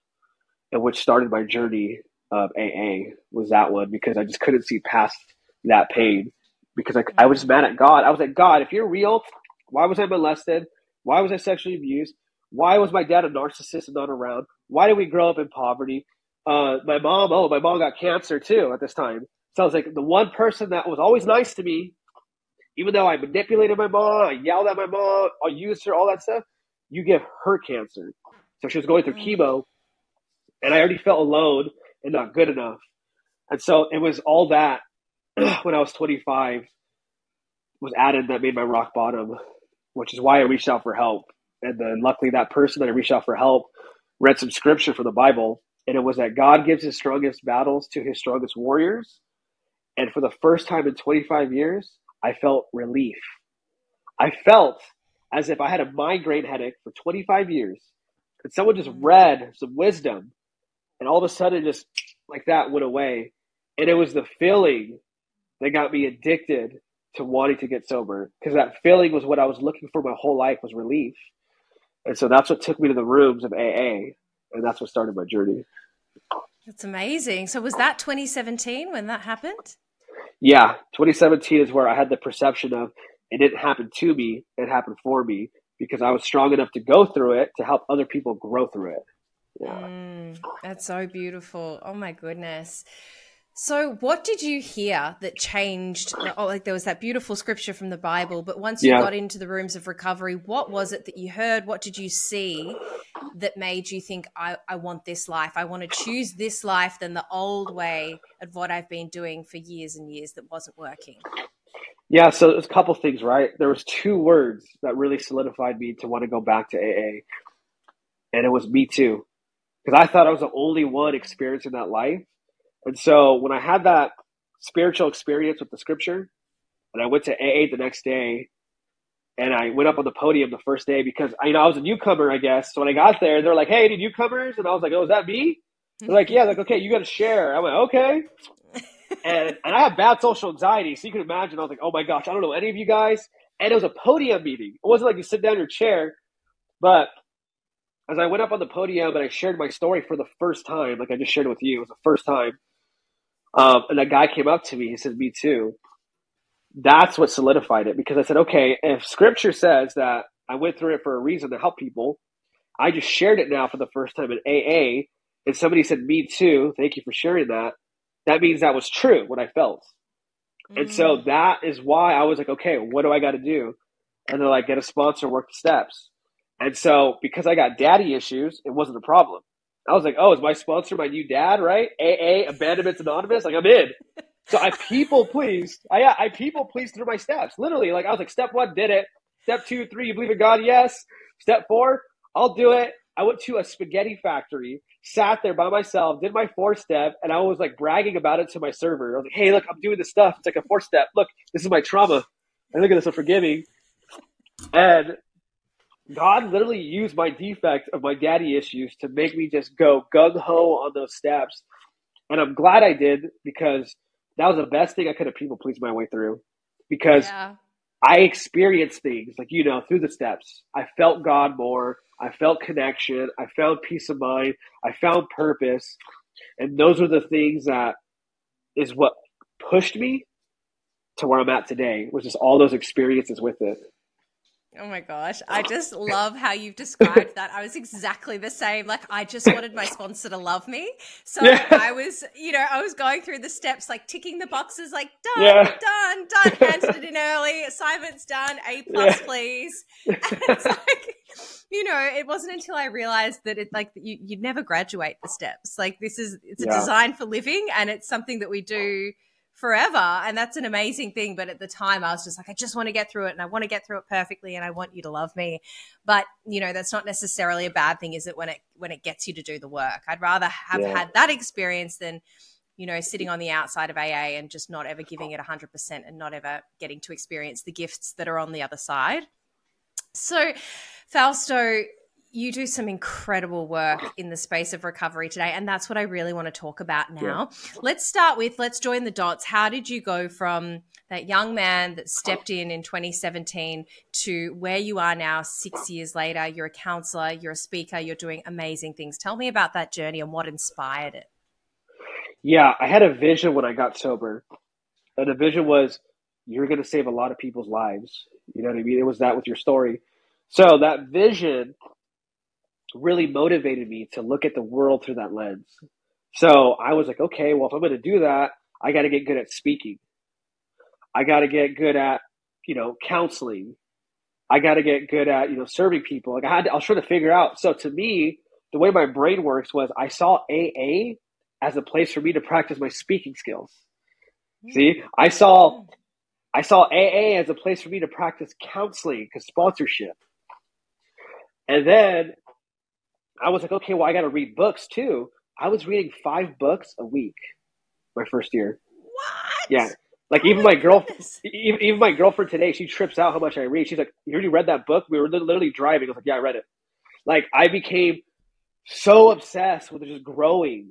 and which started my journey of AA was that one because I just couldn't see past that pain because I, I was just mad at God. I was like, God, if you're real, why was I molested? Why was I sexually abused? Why was my dad a narcissist and not around? Why did we grow up in poverty? Uh, my mom, oh, my mom got cancer too at this time. So I was like, the one person that was always nice to me even though I manipulated my mom, I yelled at my mom, I used her, all that stuff, you give her cancer. So she was going through chemo, And I already felt alone and not good enough. And so it was all that when I was 25 was added that made my rock bottom, which is why I reached out for help. And then luckily that person that I reached out for help read some scripture from the Bible. And it was that God gives his strongest battles to his strongest warriors. And for the first time in 25 years, I felt relief. I felt as if I had a migraine headache for 25 years and someone just read some wisdom and all of a sudden just like that went away. And it was the feeling that got me addicted to wanting to get sober because that feeling was what I was looking for my whole life was relief. And so that's what took me to the rooms of AA and that's what started my journey. That's amazing. So was that 2017 when that happened? Yeah, 2017 is where I had the perception of it didn't happen to me, it happened for me because I was strong enough to go through it to help other people grow through it. Yeah. Mm, that's so beautiful. Oh my goodness. So, what did you hear that changed? Oh, like there was that beautiful scripture from the Bible, but once you yeah. got into the rooms of recovery, what was it that you heard? What did you see that made you think, I, I want this life? I want to choose this life than the old way of what I've been doing for years and years that wasn't working? Yeah, so there's a couple things, right? There was two words that really solidified me to want to go back to AA, and it was me too, because I thought I was the only one experiencing that life and so when I had that spiritual experience with the scripture, and I went to AA the next day, and I went up on the podium the first day because I, you know I was a newcomer, I guess. So when I got there, they're like, "Hey, any newcomers?" And I was like, "Oh, is that me?" They're like, "Yeah." Like, okay, you got to share. I went, "Okay." and and I have bad social anxiety, so you can imagine. I was like, "Oh my gosh, I don't know any of you guys." And it was a podium meeting. It wasn't like you sit down in your chair, but as I went up on the podium and I shared my story for the first time, like I just shared it with you, it was the first time. Um, and that guy came up to me. He said, "Me too." That's what solidified it because I said, "Okay, if Scripture says that I went through it for a reason to help people, I just shared it now for the first time in AA, and somebody said, "Me too." Thank you for sharing that. That means that was true what I felt, mm-hmm. and so mm. that is why I was like, "Okay, what do I got to do?" And they're like, "Get a sponsor, work the steps." And so because I got daddy issues, it wasn't a problem. I was like, oh, is my sponsor my new dad, right? AA, Abandonments Anonymous. Like, I'm in. So I people pleased. I, I people pleased through my steps. Literally, like, I was like, step one, did it. Step two, three, you believe in God? Yes. Step four, I'll do it. I went to a spaghetti factory, sat there by myself, did my four step, and I was like bragging about it to my server. I was like, hey, look, I'm doing this stuff. It's like a four step. Look, this is my trauma. And look at this, I'm forgiving. And God literally used my defect of my daddy issues to make me just go gung ho on those steps. And I'm glad I did because that was the best thing I could have people pleased my way through. Because yeah. I experienced things like, you know, through the steps. I felt God more. I felt connection. I found peace of mind. I found purpose. And those are the things that is what pushed me to where I'm at today, was just all those experiences with it. Oh my gosh. I just love how you've described that. I was exactly the same. Like, I just wanted my sponsor to love me. So yeah. I was, you know, I was going through the steps, like ticking the boxes, like, done, yeah. done, done. Handed it in early. Assignment's done. A plus, yeah. please. And it's like, you know, it wasn't until I realized that it, like, you, you'd never graduate the steps. Like, this is, it's a design for living and it's something that we do forever. And that's an amazing thing. But at the time i was just like i just want to get through it and i want to get through it perfectly and i want you to love me. But you know that's not necessarily a bad thing is it when it when it gets you to do the work. I'd rather have yeah. had that experience than you know sitting on the outside of aa and just not ever giving it 100% and not ever getting to experience the gifts that are on the other side. So fausto you do some incredible work in the space of recovery today and that's what i really want to talk about now. Yeah. let's start with let's join the dots. How did you go from that young man that stepped in in 2017 to where you are now six years later? You're a counselor you're a speaker you're doing amazing things. Tell me about that journey and what inspired it. Yeah i had a vision when i got sober and the vision was you're going to save a lot of people's lives. You know what i mean? It was that with your story. So that vision really motivated me to look at the world through that lens. So I was like, okay, well, if I'm going to do that, I got to get good at speaking. I got to get good at, you know, counseling. I got to get good at, you know, serving people. Like I had, to, I was trying to figure out. So to me, the way my brain works was I saw AA as a place for me to practice my speaking skills. Mm. See, I saw mm. I saw AA as a place for me to practice counseling because sponsorship. And then I was like, okay, well, I got to read books too. I was reading five books a week my first year. What? Yeah. Like oh even my, my girlfriend, even, even my girlfriend today, she trips out how much I read. She's like, "You already read that book?" We were literally driving. I was like, "Yeah, I read it." Like I became so obsessed with just growing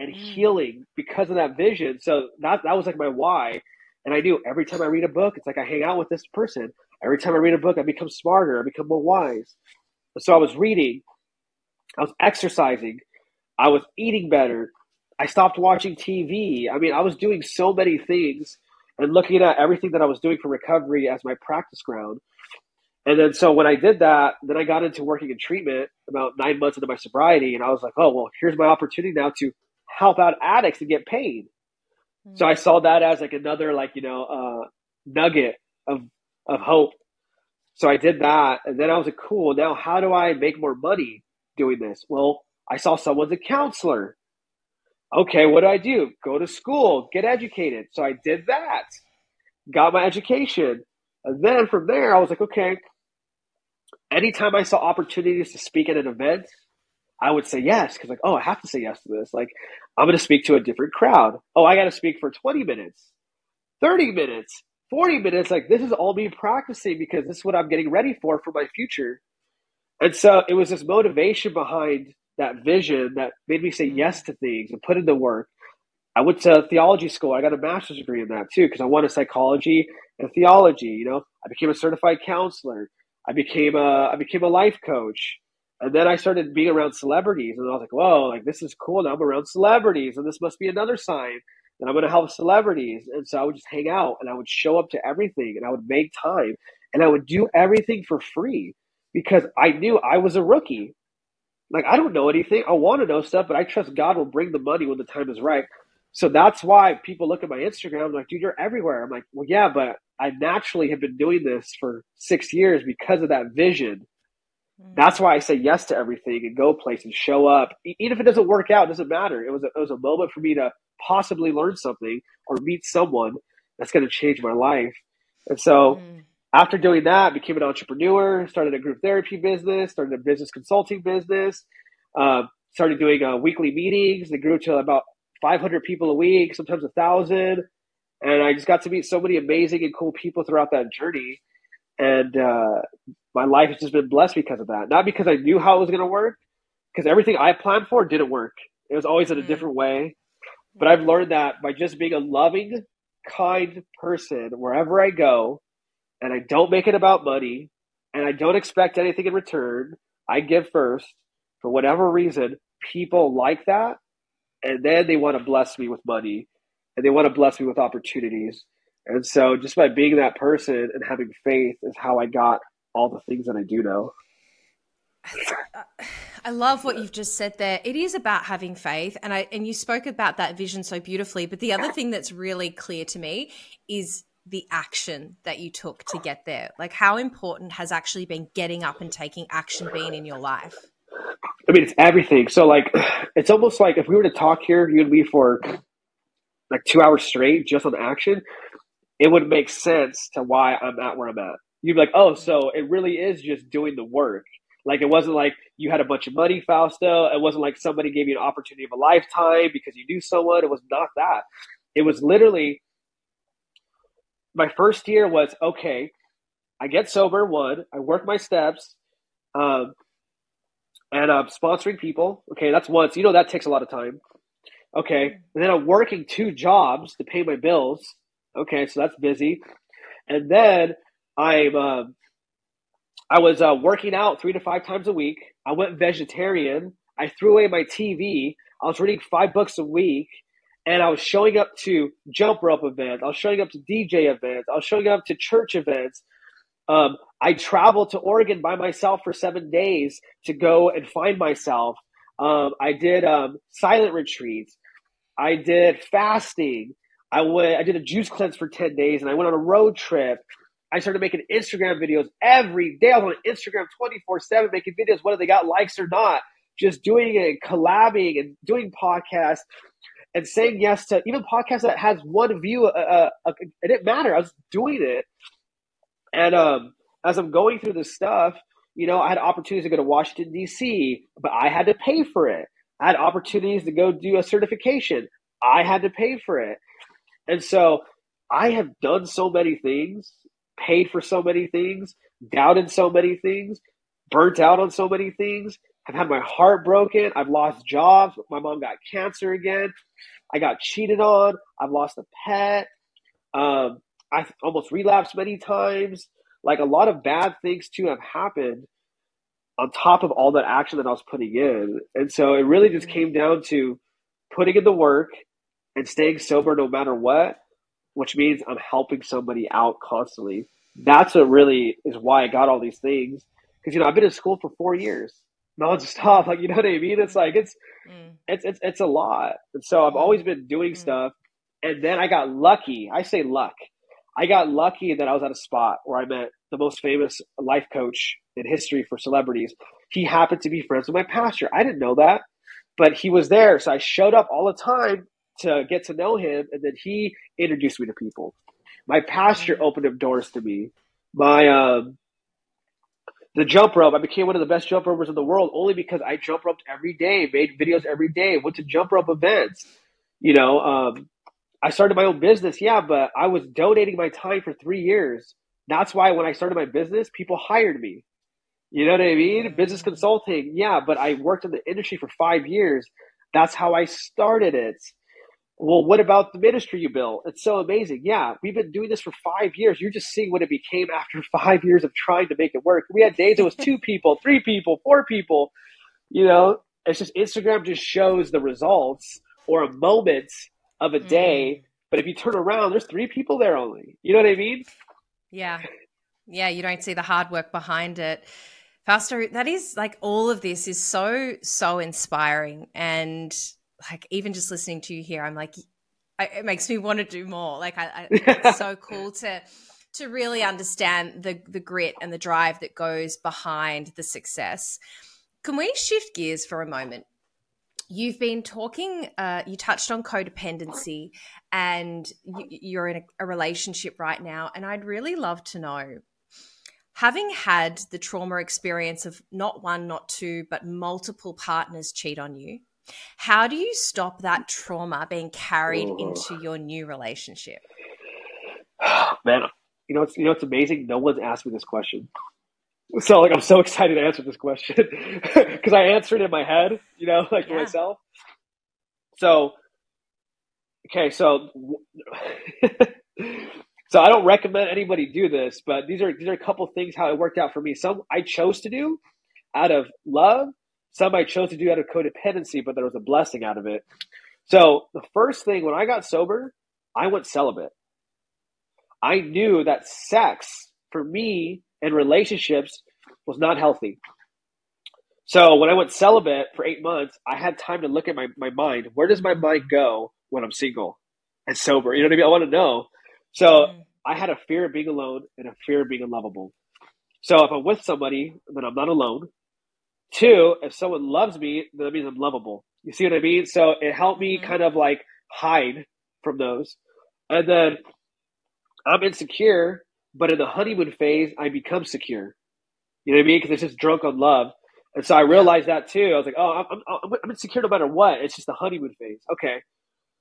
and mm. healing because of that vision. So that that was like my why. And I knew every time I read a book, it's like I hang out with this person. Every time I read a book, I become smarter. I become more wise. So I was reading, I was exercising, I was eating better. I stopped watching TV. I mean, I was doing so many things and looking at everything that I was doing for recovery as my practice ground. And then so when I did that, then I got into working in treatment about nine months into my sobriety, and I was like, oh well, here's my opportunity now to help out addicts and get paid. Mm-hmm. So I saw that as like another like you know uh, nugget of of hope. So I did that, and then I was like, cool. Now how do I make more money doing this? Well, I saw someone's a counselor. Okay, what do I do? Go to school, get educated. So I did that, got my education, and then from there I was like, okay. Anytime I saw opportunities to speak at an event, I would say yes because like, oh, I have to say yes to this. Like, I'm going to speak to a different crowd. Oh, I got to speak for 20 minutes, 30 minutes, 40 minutes. Like, this is all me practicing because this is what I'm getting ready for for my future. And so it was this motivation behind that vision that made me say yes to things and put in the work. I went to theology school. I got a master's degree in that too because I wanted psychology and theology. You know, I became a certified counselor. I became a I became a life coach. And then I started being around celebrities, and I was like, "Whoa, like this is cool." Now I'm around celebrities, and this must be another sign that I'm going to help celebrities. And so I would just hang out, and I would show up to everything, and I would make time, and I would do everything for free because I knew I was a rookie. Like I don't know anything. I want to know stuff, but I trust God will bring the money when the time is right. So that's why people look at my Instagram like, dude, you're everywhere. I'm like, well, yeah, but I naturally have been doing this for six years because of that vision that's why I say yes to everything and go places, and show up. Even if it doesn't work out, it doesn't matter. It was a, it was a moment for me to possibly learn something or meet someone that's going to change my life. And so mm. After doing that, became an entrepreneur, started a group therapy business, started a business consulting business, uh, started doing uh, weekly meetings. They grew to about 500 people a week, sometimes a thousand. And I just got to meet so many amazing and cool people throughout that journey. And uh, my life has just been blessed because of that. Not because I knew how it was going to work, because everything I planned for didn't work. It was always in a mm. different way. But I've learned that by just being a loving, kind person wherever I go, and I don't make it about money, and I don't expect anything in return, I give first for whatever reason. People like that, and then they want to bless me with money, and they want to bless me with opportunities. And so, just by being that person and having faith is how I got all the things that I do know. I love what you've just said there. It is about having faith, and I and you spoke about that vision so beautifully. But the other thing that's really clear to me is the action that you took to get there. Like, how important has actually been getting up and taking action been in your life? I mean, it's everything. So, like, it's almost like if we were to talk here, you and me for like two hours straight just on action, it would make sense to why I'm at where I'm at you'd be like, oh, so it really is just doing the work. Like it wasn't like you had a bunch of money, Fausto. It wasn't like somebody gave you an opportunity of a lifetime because you knew someone. It was not that. It was literally my first year was okay. I get sober. One, I work my steps, um, and I'm sponsoring people. Okay, that's. So you know that takes a lot of time. Okay, and then I'm working two jobs to pay my bills. Okay, so that's busy, and then I'm uh, I was uh, working out three to five times a week. I went vegetarian. I threw away my TV. I was reading five books a week, and I was showing up to jump rope events. I was showing up to DJ events. I was showing up to church events. Um, I traveled to Oregon by myself for seven days to go and find myself. Um, I did um, silent retreats. I did fasting. I went. I did a juice cleanse for ten days, and I went on a road trip. I started making Instagram videos every day. I was on Instagram 24 7 making videos, whether they got likes or not. just doing it, collabing and doing podcasts and saying yes to even podcasts that has one view. Uh, uh, uh, it didn't matter. I was doing it. And um, as I'm going through this stuff, you know, I had opportunities to go to Washington, D.C., but I had to pay for it. I had opportunities to go do a certification. I had to pay for it. And so I have done so many things, paid for so many things, doubted so many things, burnt out on so many things, have had my heart broken. I've lost jobs. My mom got cancer again. I got cheated on. I've lost a pet. Um, I almost relapsed many times. Like a lot of bad things too have happened on top of all that action that I was putting in. And so it really just came down to putting in the work and staying sober no matter what, which means I'm helping somebody out constantly. That's what really is why I got all these things. Because you know I've been in school for four years nonstop. Like you know what I mean? It's like it's mm. it's it's it's a lot. And so I've always been doing mm. stuff. And then I got lucky. I say luck. I got lucky that I was at a spot where I met the most famous life coach in history for celebrities. He happened to be friends with my pastor. I didn't know that, but he was there. So I showed up all the time to get to know him. And then he introduced me to people. My pastor mm. opened up doors to me. My, um, the jump rope, I became one of the best jump ropers in the world only because I jump roped every day, made videos every day, went to jump rope events. You know, um, I started my own business, yeah, but I was donating my time for three years. That's why when I started my business, people hired me. You know what I mean? Business consulting, yeah, but I worked in the industry for five years. That's how I started it. Well, what about the ministry you built? It's so amazing. Yeah, we've been doing this for five years. You're just seeing what it became after five years of trying to make it work. We had days it was two people, three people, four people. You know, it's just Instagram just shows the results or a moment of a mm-hmm. day. But if you turn around, there's three people there only. You know what I mean? Yeah. Yeah, you don't see the hard work behind it. Pastor, that is like all of this is so, so inspiring. And like even just listening to you here, I'm like, I, it makes me want to do more. Like, I, I, it's so cool to to really understand the the grit and the drive that goes behind the success. Can we shift gears for a moment? You've been talking, uh, you touched on codependency, and you, are in a, a relationship right now. And I'd really love to know having had the trauma experience of not one, not two, but multiple partners cheat on you, how do you stop that trauma being carried oh. into your new relationship? Man, you know, it's you know, it's amazing. No one's asked me this question, so like I'm so excited to answer this question because I answered in my head, you know, like yeah. myself. So, okay, so so I don't recommend anybody do this, but these are these are a couple things how it worked out for me. Some I chose to do out of love, some I chose to do out of codependency, but there was a blessing out of it. So the first thing when I got sober, I went celibate. I knew that sex for me and relationships was not healthy. So when I went celibate for eight months, I had time to look at my, my mind. Where does my mind go when I'm single and sober? You know what I mean? I want to know. So mm. I had a fear of being alone and a fear of being unlovable. So if I'm with somebody, then I'm not alone. Two, if someone loves me, then that means I'm lovable. You see what I mean? So it helped me mm-hmm. kind of like hide from those. And then I'm insecure, but in the honeymoon phase, I become secure. You know what I mean? Because it's just drunk on love. And so I realized that too. I was like, oh, I'm, I'm, I'm insecure no matter what. It's just the honeymoon phase. Okay.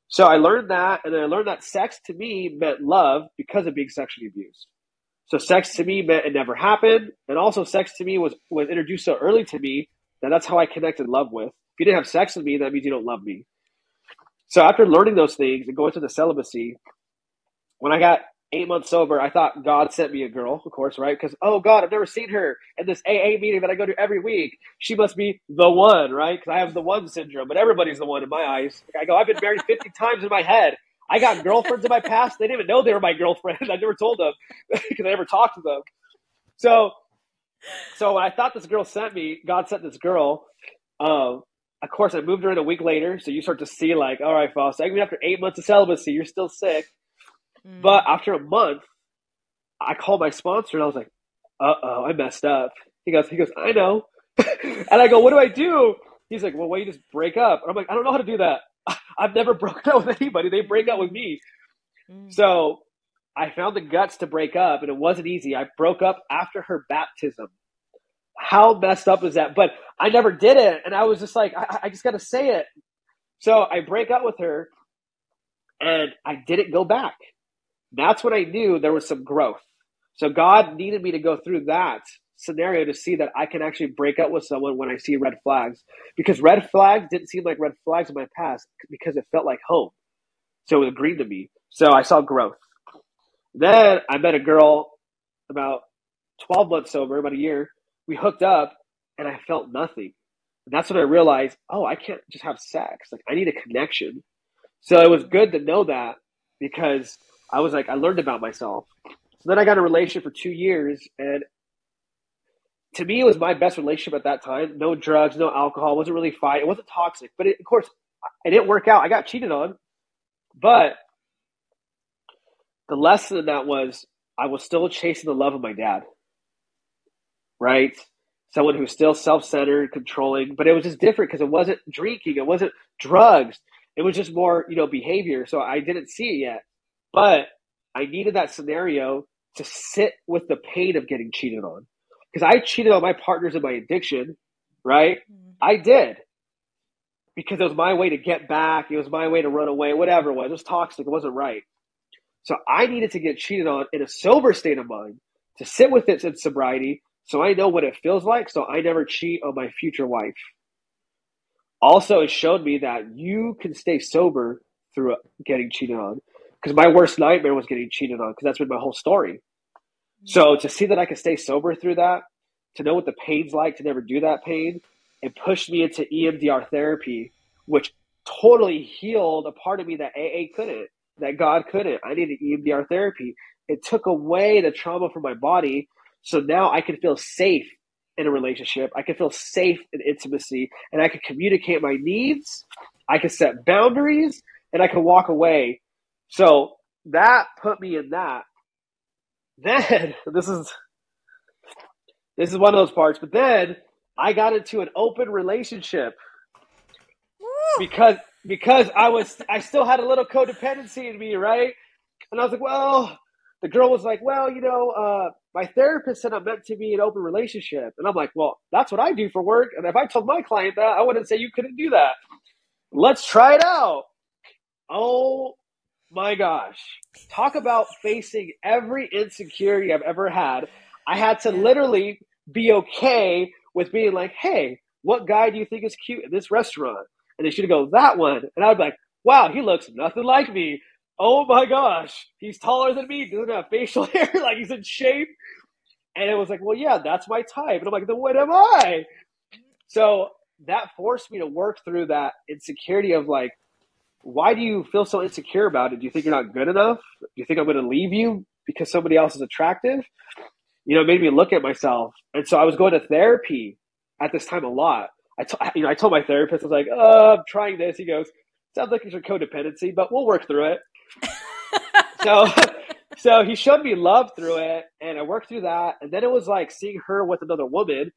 So I learned that, and then I learned that sex to me meant love because of being sexually abused. So sex to me meant it never happened, and also sex to me was was introduced so early to me that that's how I connected love with. If you didn't have sex with me, that means you don't love me. So after learning those things and going through the celibacy, when I got eight months sober, I thought God sent me a girl, of course, right? Because oh God, I've never seen her in this AA meeting that I go to every week. She must be the one, right? Because I have the one syndrome, but everybody's the one in my eyes. I go, I've been married fifty times in my head. I got girlfriends in my past. They didn't even know they were my girlfriend. I never told them because I never talked to them. So, so when I thought this girl sent me, God sent this girl. Um, of course, I moved her in a week later. So you start to see like, all right, Faust, even after eight months of celibacy, you're still sick. Mm. But after a month, I called my sponsor and I was like, uh oh, I messed up. He goes, he goes, I know. and I go, what do I do? He's like, well, why you just break up? I'm like, I don't know how to do that. I've never broken up with anybody. They break up with me. Mm. So I found the guts to break up, and it wasn't easy. I broke up after her baptism. How messed up is that? But I never did it, and I was just like, I, I just got to say it. So I break up with her, and I didn't go back. That's when I knew there was some growth. So God needed me to go through that scenario to see that I can actually break up with someone when I see red flags. Because red flags didn't seem like red flags in my past because it felt like home. So it was green to me. So I saw growth. Then I met a girl about 12 months sober, about a year. We hooked up and I felt nothing. And that's when I realized, oh, I can't just have sex. Like I need a connection. So it was good to know that because I was like, I learned about myself. So then I got a relationship for two years and to me, it was my best relationship at that time. No drugs, no alcohol. Wasn't really fight. It wasn't toxic, but it, of course, it didn't work out. I got cheated on, but the lesson in that was I was still chasing the love of my dad, right? Someone who's still self centered, controlling, but it was just different because it wasn't drinking, it wasn't drugs, it was just more, you know, behavior. So I didn't see it yet, but I needed that scenario to sit with the pain of getting cheated on because I cheated on my partners in my addiction, right? Mm-hmm. I did because it was my way to get back. It was my way to run away, whatever it was. It was toxic. It wasn't right. So I needed to get cheated on in a sober state of mind to sit with it in sobriety so I know what it feels like so I never cheat on my future wife. Also, it showed me that you can stay sober through getting cheated on. Because my worst nightmare was getting cheated on because that's been my whole story. So to see that I could stay sober through that, to know what the pain's like to never do that pain, it pushed me into EMDR therapy, which totally healed a part of me that AA couldn't that God couldn't. I needed EMDR therapy. It took away the trauma from my body. So now I can feel safe in a relationship. I can feel safe in intimacy and I can communicate my needs. I can set boundaries and I can walk away. So that put me in that. Then this is this is one of those parts, but then I got into an open relationship because because I was I still had a little codependency in me, right? And I was like, well, the girl was like, well, you know, uh, my therapist said I'm meant to be an open relationship, and I'm like, well, that's what I do for work, and if I told my client that, I wouldn't say you couldn't do that. Let's try it out. Oh my gosh. Talk about facing every insecurity I've ever had. I had to literally be okay with being like, hey, what guy do you think is cute in this restaurant? and they should go that one. And I'd be like, wow, he looks nothing like me. Oh my gosh, he's taller than me, doesn't have facial hair, like he's in shape. And it was like, well, yeah, that's my type. And I'm like, then what am I? So that forced me to work through that insecurity of like, why do you feel so insecure about it? Do you think you're not good enough? Do you think I'm going to leave you because somebody else is attractive? You know, it made me look at myself. And so I was going to therapy at this time a lot. I, t- you know, I told my therapist, I was like, oh, I'm trying this. He goes, sounds like it's your codependency, but we'll work through it. so, so he showed me love through it, and I worked through that. And then it was like seeing her with another woman,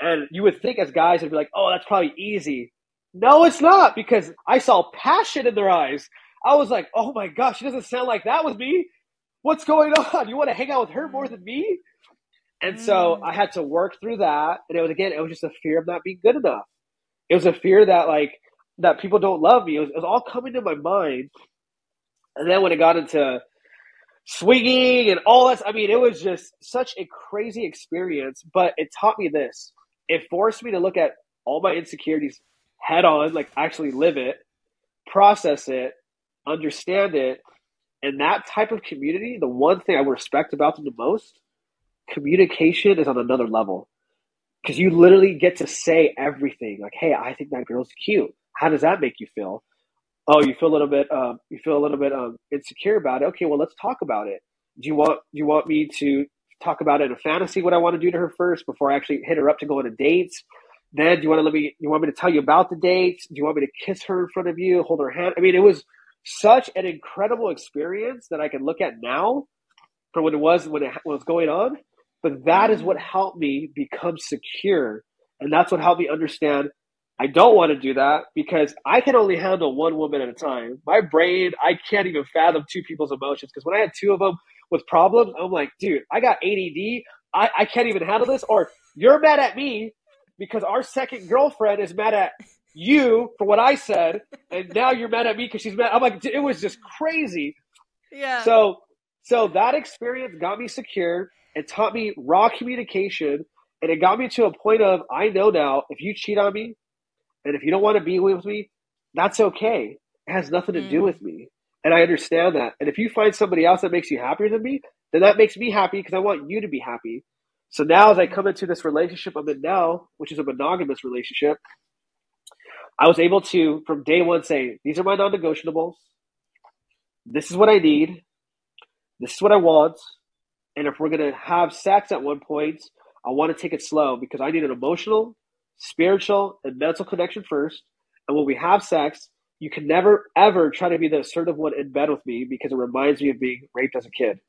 and you would think as guys, it'd be like, oh, that's probably easy. No, it's not because I saw passion in their eyes. I was like, oh my gosh, she doesn't sound like that with me. What's going on? You want to hang out with her more than me? And mm. so I had to work through that. And it was, again, it was just a fear of not being good enough. It was a fear that, like, that people don't love me. It was, it was all coming to my mind. And then when it got into swinging and all that, I mean, it was just such a crazy experience. But it taught me this it forced me to look at all my insecurities head on, like, actually live it, process it, understand it. And that type of community, the one thing I respect about them the most communication is on another level. Because you literally get to say everything. Like hey i think that girl's cute. How does that make you feel? Oh you feel a little bit um, you feel a little bit um, insecure about it. Okay well let's talk about it. Do you want do you want me to talk about it in a fantasy what i want to do to her first before i actually hit her up to go on a date then do you want to let me you want me to tell you about the dates do you want me to kiss her in front of you hold her hand i mean it was such an incredible experience that i can look at now for what it was when it was going on but that is what helped me become secure. And that's what helped me understand I don't want to do that because I can only handle one woman at a time. My brain, I can't even fathom two people's emotions because when I had two of them with problems, I'm like, dude, I got ADD. I, I can't even handle this. Or you're mad at me because our second girlfriend is mad at you for what I said, and now you're mad at me because she's mad. I'm like, it was just crazy. Yeah. So, so that experience got me secure. It taught me raw communication, and it got me to a point of I know now if you cheat on me, and if you don't want to be with me, that's okay. It has nothing to mm. do with me, and I understand that. And if you find somebody else that makes you happier than me, then that makes me happy because I want you to be happy. So now, as I come into this relationship I'm in now, which is a monogamous relationship, I was able to, from day one, say, these are my non negotiables. This is what I need. This is what I want. And if we're going to have sex at one point, I want to take it slow because I need an emotional, spiritual, and mental connection first. And when we have sex, you can never, ever try to be the assertive one in bed with me because it reminds me of being raped as a kid.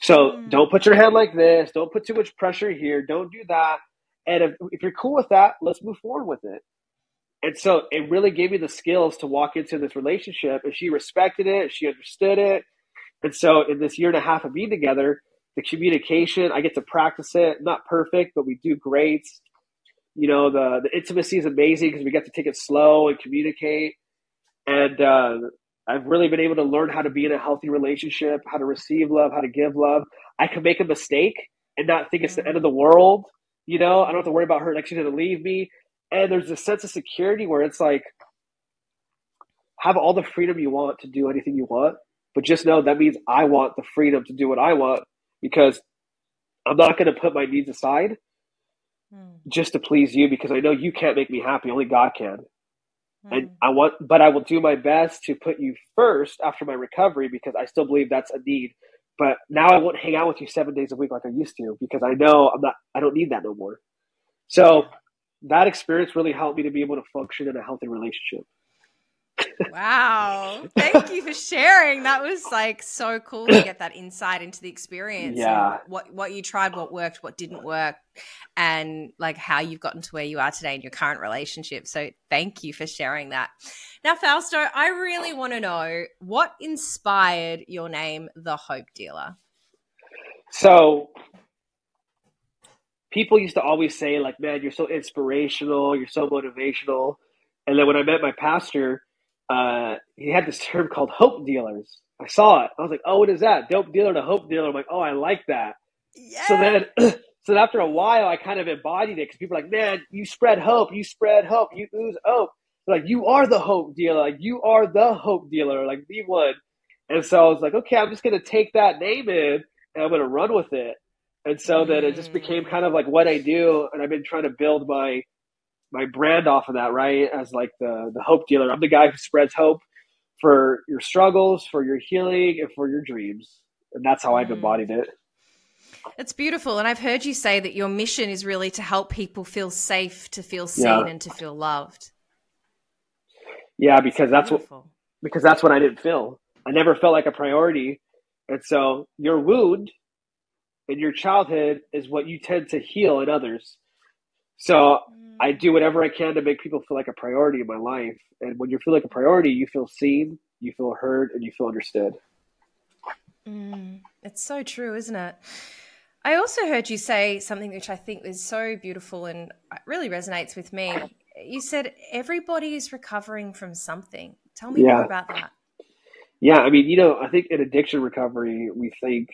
So mm. don't put your hand like this. Don't put too much pressure here. Don't do that. And if, if you're cool with that, let's move forward with it. And so it really gave me the skills to walk into this relationship. And she respected it, she understood it. And so in this year and a half of being together, the communication, I get to practice it. Not perfect, but we do great. You know, the, the intimacy is amazing because we get to take it slow and communicate. And uh, I've really been able to learn how to be in a healthy relationship, how to receive love, how to give love. I can make a mistake and not think it's the end of the world. You know, I don't have to worry about her. Like she's to leave me and there's a sense of security where it's like have all the freedom you want to do anything you want but just know that means i want the freedom to do what i want because i'm not going to put my needs aside mm. just to please you because i know you can't make me happy only god can mm. and i want but i will do my best to put you first after my recovery because i still believe that's a need but now i won't hang out with you seven days a week like i used to because i know i'm not i don't need that no more so that experience really helped me to be able to function in a healthy relationship. Wow. Thank you for sharing. That was like so cool to get that insight into the experience. Yeah. What what you tried, what worked, what didn't work, and like how you've gotten to where you are today in your current relationship. So thank you for sharing that. Now, Fausto, I really want to know what inspired your name, the Hope Dealer. So people used to always say like, "Man, you're so inspirational, you're so motivational." And then when I met my pastor, uh, he had this term called hope dealers. I saw it. I was like, "Oh, what is that? Dope dealer to hope dealer." I'm like, "Oh, I like that." Yeah. So then, so after a while, I kind of embodied it because people are like, "Man, you spread hope. You spread hope. You ooze hope." They're like, you are the hope dealer. Like, you are the hope dealer. Like, be one. And so I was like, okay, I'm just gonna take that name in and I'm gonna run with it. And so that it just became kind of like what I do, and I've been trying to build my my brand off of that, right? As like the the hope dealer. I'm the guy who spreads hope for your struggles, for your healing, and for your dreams. And that's how I've mm. embodied it. It's beautiful. And I've heard you say that your mission is really to help people feel safe, to feel seen, yeah. and to feel loved. Yeah, because that's, that's what because that's what I didn't feel. I never felt like a priority. And so your wound in your childhood is what you tend to heal in others. So. I do whatever I can to make people feel like a priority in my life. And when you feel like a priority, you feel seen, you feel heard, and you feel understood. Mm, it's so true, isn't it? I also heard you say something which I think is so beautiful and really resonates with me. You said everybody is recovering from something. Tell me yeah. more about that. Yeah, I mean, you know, I think in addiction recovery, we think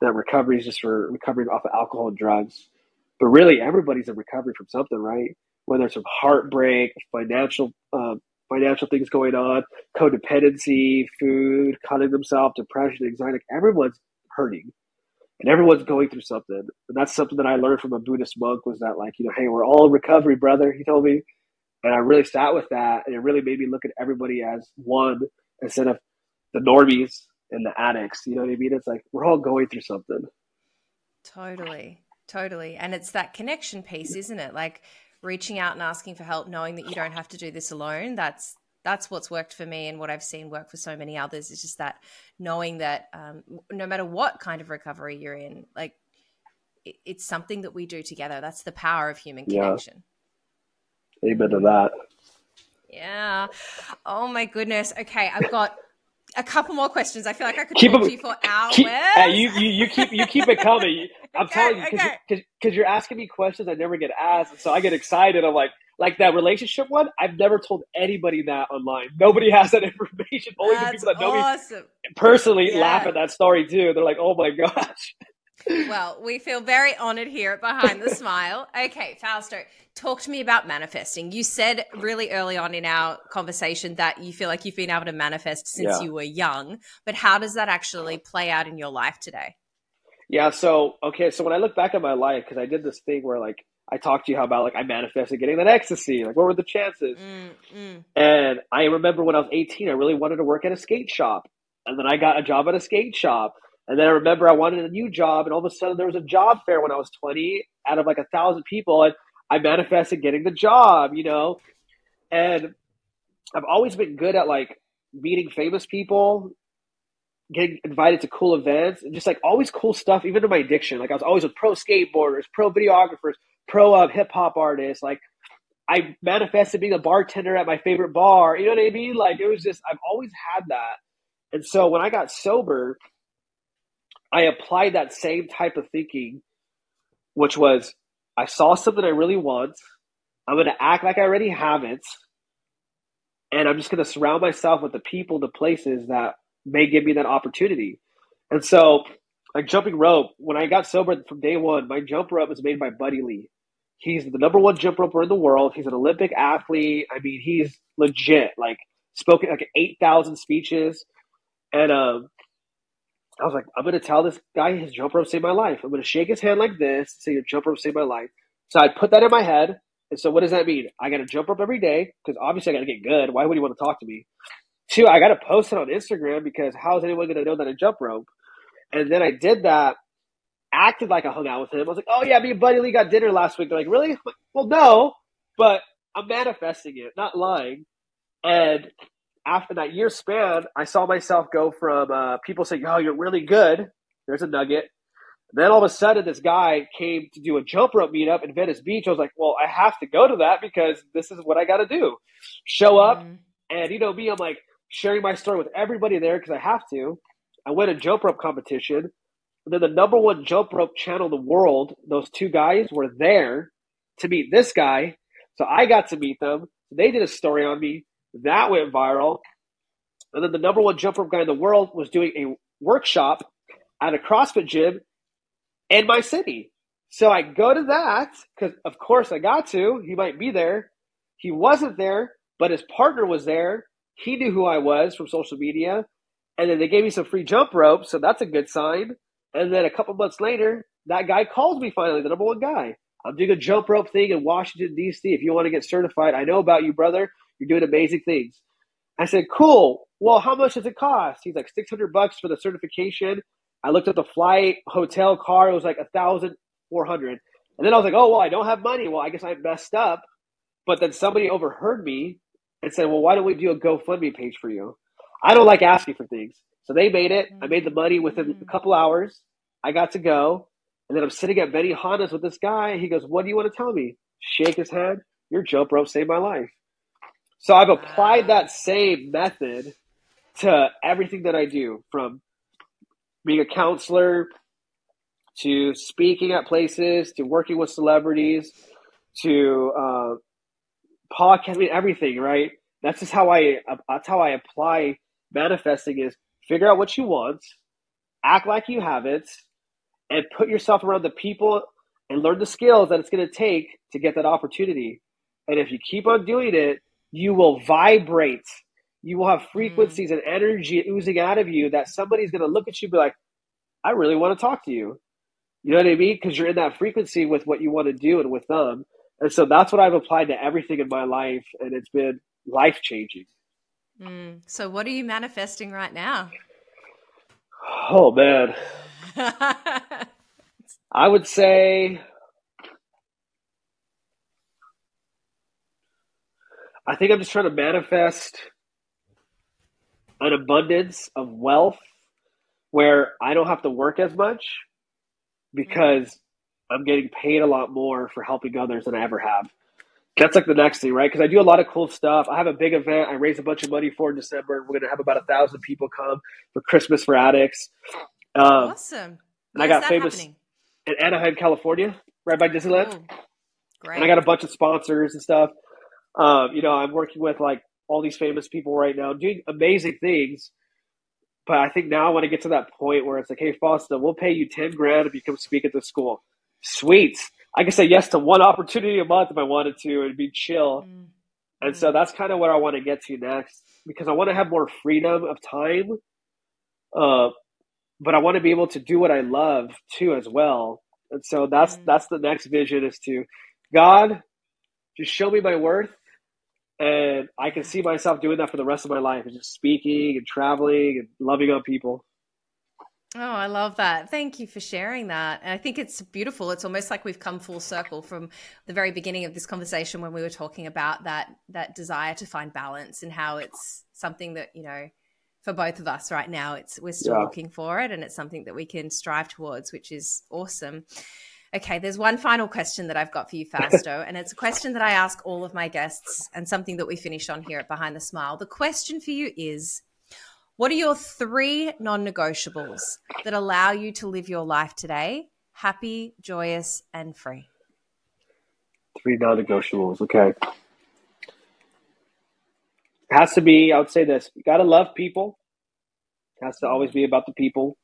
that recovery is just for recovering off of alcohol and drugs. But really, everybody's in recovery from something, right? Whether it's from heartbreak, financial uh, financial things going on, codependency, food, cutting themselves, depression, anxiety. Everyone's hurting, and everyone's going through something. And that's something that I learned from a Buddhist monk was that, like, you know, hey, we're all in recovery, brother. He told me, and I really sat with that, and it really made me look at everybody as one instead of the normies and the addicts. You know what I mean? It's like we're all going through something. Totally. Totally. And it's that connection piece, isn't it? Like reaching out and asking for help, knowing that you don't have to do this alone. That's that's what's worked for me and what I've seen work for so many others. Is just that knowing that um, no matter what kind of recovery you're in, like it, it's something that we do together. That's the power of human connection. Amen to that. Yeah. Oh my goodness. Okay, I've got a couple more questions. I feel like I could keep talk to you for hours. Keep, uh, you, you, you keep you keep it coming. I'm okay, telling you because okay. you, you're asking me questions I never get asked, so I get excited. I'm like, like that relationship one. I've never told anybody that online. Nobody has that information. Only That's the people that know awesome. me personally yeah. laugh at that story too. They're like, oh my gosh. Well, we feel very honored here at Behind the Smile. Okay, Fausto, talk to me about manifesting. You said really early on in our conversation that you feel like you've been able to manifest since yeah. you were young, but how does that actually play out in your life today? Yeah, so okay, so when I look back at my life, because I did this thing where like I talked to you how about like I manifested getting that ecstasy, like what were the chances? Mm, mm. And I remember when I was 18, I really wanted to work at a skate shop, and then I got a job at a skate shop, and then I remember I wanted a new job, and all of a sudden there was a job fair when I was 20 out of like a thousand people, and I manifested getting the job, you know? And I've always been good at like meeting famous people, getting invited to cool events, and just like always cool stuff, even in my addiction. Like I was always with pro skateboarders, pro videographers, pro uh, hip hop artists. Like I manifested being a bartender at my favorite bar. You know what I mean? Like it was just, I've always had that. And so when I got sober, I applied that same type of thinking, which was I saw something I really want. I'm going to act like I already have it. And I'm just going to surround myself with the people, the places that may give me that opportunity. And so, like jumping rope, when I got sober from day one, my jump rope was made by Buddy Lee. He's the number one jump roper in the world. He's an Olympic athlete. I mean, he's legit. Like spoken like eight thousand speeches, and um, I was like, I'm going to tell this guy his jump rope saved my life. I'm going to shake his hand like this, say your jump rope saved my life. So I put that in my head. And so what does that mean? I got to jump rope every day because obviously I got to get good. Why would you want to talk to me? Two, I got to post it on Instagram because how is anyone going to know that I jump rope? And then I did that, acted like I hung out with him. I was like, oh yeah, me and Buddy Lee got dinner last week. They're like, really? Like, well, no, but I'm manifesting it, not lying. And after that year span, I saw myself go from uh, people saying, "Oh, you're really good." There's a nugget. then all of a sudden, this guy came to do a jump rope meetup in Venice Beach. I was like, "Well, I have to go to that because this is what I got to do." Show up, mm-hmm. and you know me, I'm like sharing my story with everybody there because I have to. I went a jump rope competition. And then the number one jump rope channel in the world, those two guys were there to meet this guy. So I got to meet them. They did a story on me. That went viral. And then the number one jump rope guy in the world was doing a workshop at a CrossFit gym in my city. So I go to that because, of course, I got to. He might be there. He wasn't there, but his partner was there. He knew who I was from social media. And then they gave me some free jump rope. So that's a good sign. And then a couple months later, that guy calls me finally, the number one guy. I'm doing a jump rope thing in Washington, D.C. If you want to get certified, I know about you, brother. You're doing amazing things. I said, cool. Well, how much does it cost? He's like, 600 bucks for the certification. I looked at the flight, hotel, car. It was like a thousand four hundred. And then I was like, oh, well, I don't have money. Well, I guess I messed up. But then somebody overheard me and said, well, why don't we do a GoFundMe page for you? I don't like asking for things. So they made it. I made the money within a mm-hmm. couple hours. I got to go. And then I'm sitting at Benihana's with this guy. He goes, what do you want to tell me? Shake his hand. Your jump rope saved my life. So I've applied that same method to everything that I do from being a counselor to speaking at places to working with celebrities to uh, podcast, I mean, everything, right? That's just how I, that's how I apply manifesting is figure out what you want, act like you have it, and put yourself around the people and learn the skills that it's going to take to get that opportunity. And if you keep on doing it, you will vibrate. You will have frequencies mm. and energy oozing out of you that somebody's going to look at you and be like, I really want to talk to you. You know what I mean? Because you're in that frequency with what you want to do and with them. And so that's what I've applied to everything in my life. And it's been life changing. Mm. So, what are you manifesting right now? Oh, man. I would say I think I'm just trying to manifest an abundance of wealth where I don't have to work as much because I'm getting paid a lot more for helping others than I ever have. that's like the next thing, right? Because I do a lot of cool stuff. I have a big event. I raise a bunch of money for in December. We're going to have about a thousand people come for Christmas for addicts. Um, awesome. And I got famous happening? in Anaheim, California, right by Disneyland. Ooh, great. And I got a bunch of sponsors and stuff. Um, you know, I'm working with like all these famous people right now, doing amazing things. But I think now I want to get to that point where it's like, hey, Fausto, we'll pay you ten grand if you come speak at the school. Sweet. I can say yes to one opportunity a month if I wanted to and be chill. Mm. And so that's kind of what I want to get to next because I want to have more freedom of time. Uh, but I want to be able to do what I love too as well. And so that's mm. that's the next vision is to God, just show me my worth and I can see myself doing that for the rest of my life, just speaking and traveling and loving on people. Oh, I love that. Thank you for sharing that. And I think it's beautiful. It's almost like we've come full circle from the very beginning of this conversation when we were talking about that that desire to find balance and how it's something that, you know, for both of us right now, it's we're still yeah. looking for it and it's something that we can strive towards, which is awesome. Okay, there's one final question that I've got for you, Fausto, and it's a question that I ask all of my guests and something that we finish on here at Behind the Smile. The question for you is what are your three non negotiables that allow you to live your life today happy, joyous, and free? Three non negotiables. Okay. It has to be, I would say this you got to love people, it has to always be about the people.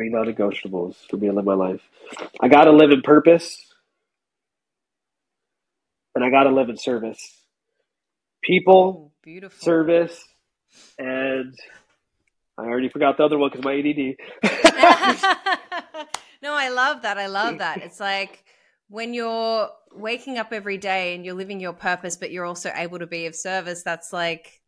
Three non negotiables for me to live my life. I got to live in purpose, and I got to live in service people, beautiful service, and I already forgot the other one because my ADD. no, I love that. I love that. It's like when you're waking up every day and you're living your purpose, but you're also able to be of service. That's like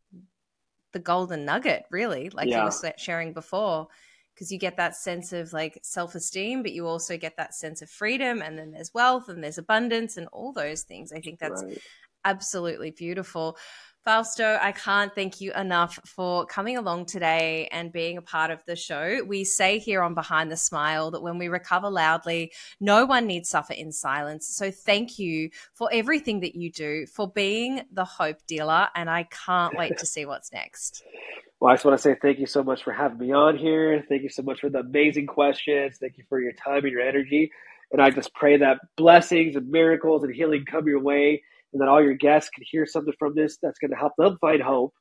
the golden nugget, really. Like yeah. you were sharing before because you get that sense of like self esteem, but you also get that sense of freedom. And then there's wealth and there's abundance and all those things. I think that's right absolutely beautiful. Fausto, I can't thank you enough for coming along today and being a part of the show. We say here on Behind the Smile that when we recover loudly, no one needs suffer in silence. So thank you for everything that you do, for being the hope dealer, and I can't wait to see what's next. Well, I just want to say thank you so much for having me on here. Thank you so much for the amazing questions. Thank you for your time and your energy. And I just pray that blessings and miracles and healing come your way and that all your guests can hear something from this that's going to help them find hope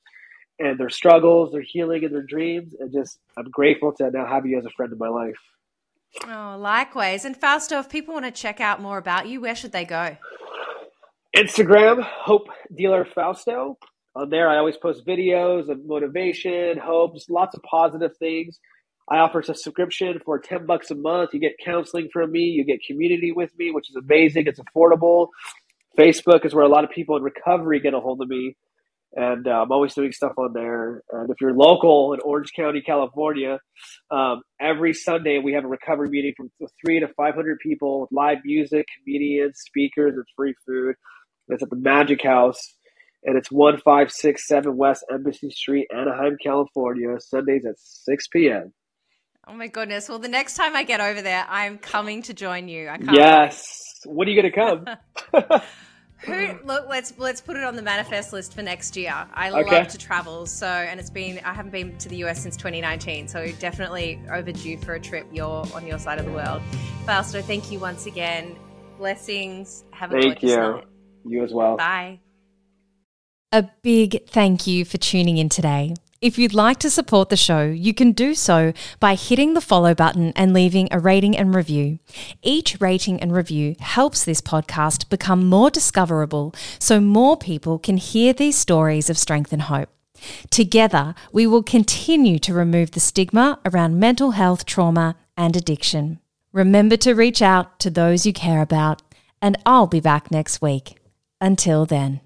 and their struggles, their healing, and their dreams. And just, I'm grateful to now have you as a friend in my life. Oh, likewise. And Fausto, if people want to check out more about you, where should they go? Instagram, Hope Dealer Fausto. On there, I always post videos of motivation, hopes, lots of positive things. I offer a subscription for 10 bucks a month. You get counseling from me, you get community with me, which is amazing. It's affordable. Facebook is where a lot of people in recovery get a hold of me, and uh, I'm always doing stuff on there. And if you're local in Orange County, California, um, every Sunday we have a recovery meeting from three to 500 people with live music, comedians, speakers, and free food. It's at the Magic House, and it's 1567 West Embassy Street, Anaheim, California, Sundays at 6 p.m. Oh my goodness. Well, the next time I get over there, I'm coming to join you. I can't yes. Wait. When are you going to come? Who look? Let's let's put it on the manifest list for next year. I okay. love to travel, so and it's been I haven't been to the US since 2019, so definitely overdue for a trip. You're on your side of the world. Fausto, thank you once again. Blessings. Have a thank you. night. You as well. Bye. A big thank you for tuning in today. If you'd like to support the show, you can do so by hitting the follow button and leaving a rating and review. Each rating and review helps this podcast become more discoverable so more people can hear these stories of strength and hope. Together, we will continue to remove the stigma around mental health trauma and addiction. Remember to reach out to those you care about, and I'll be back next week. Until then.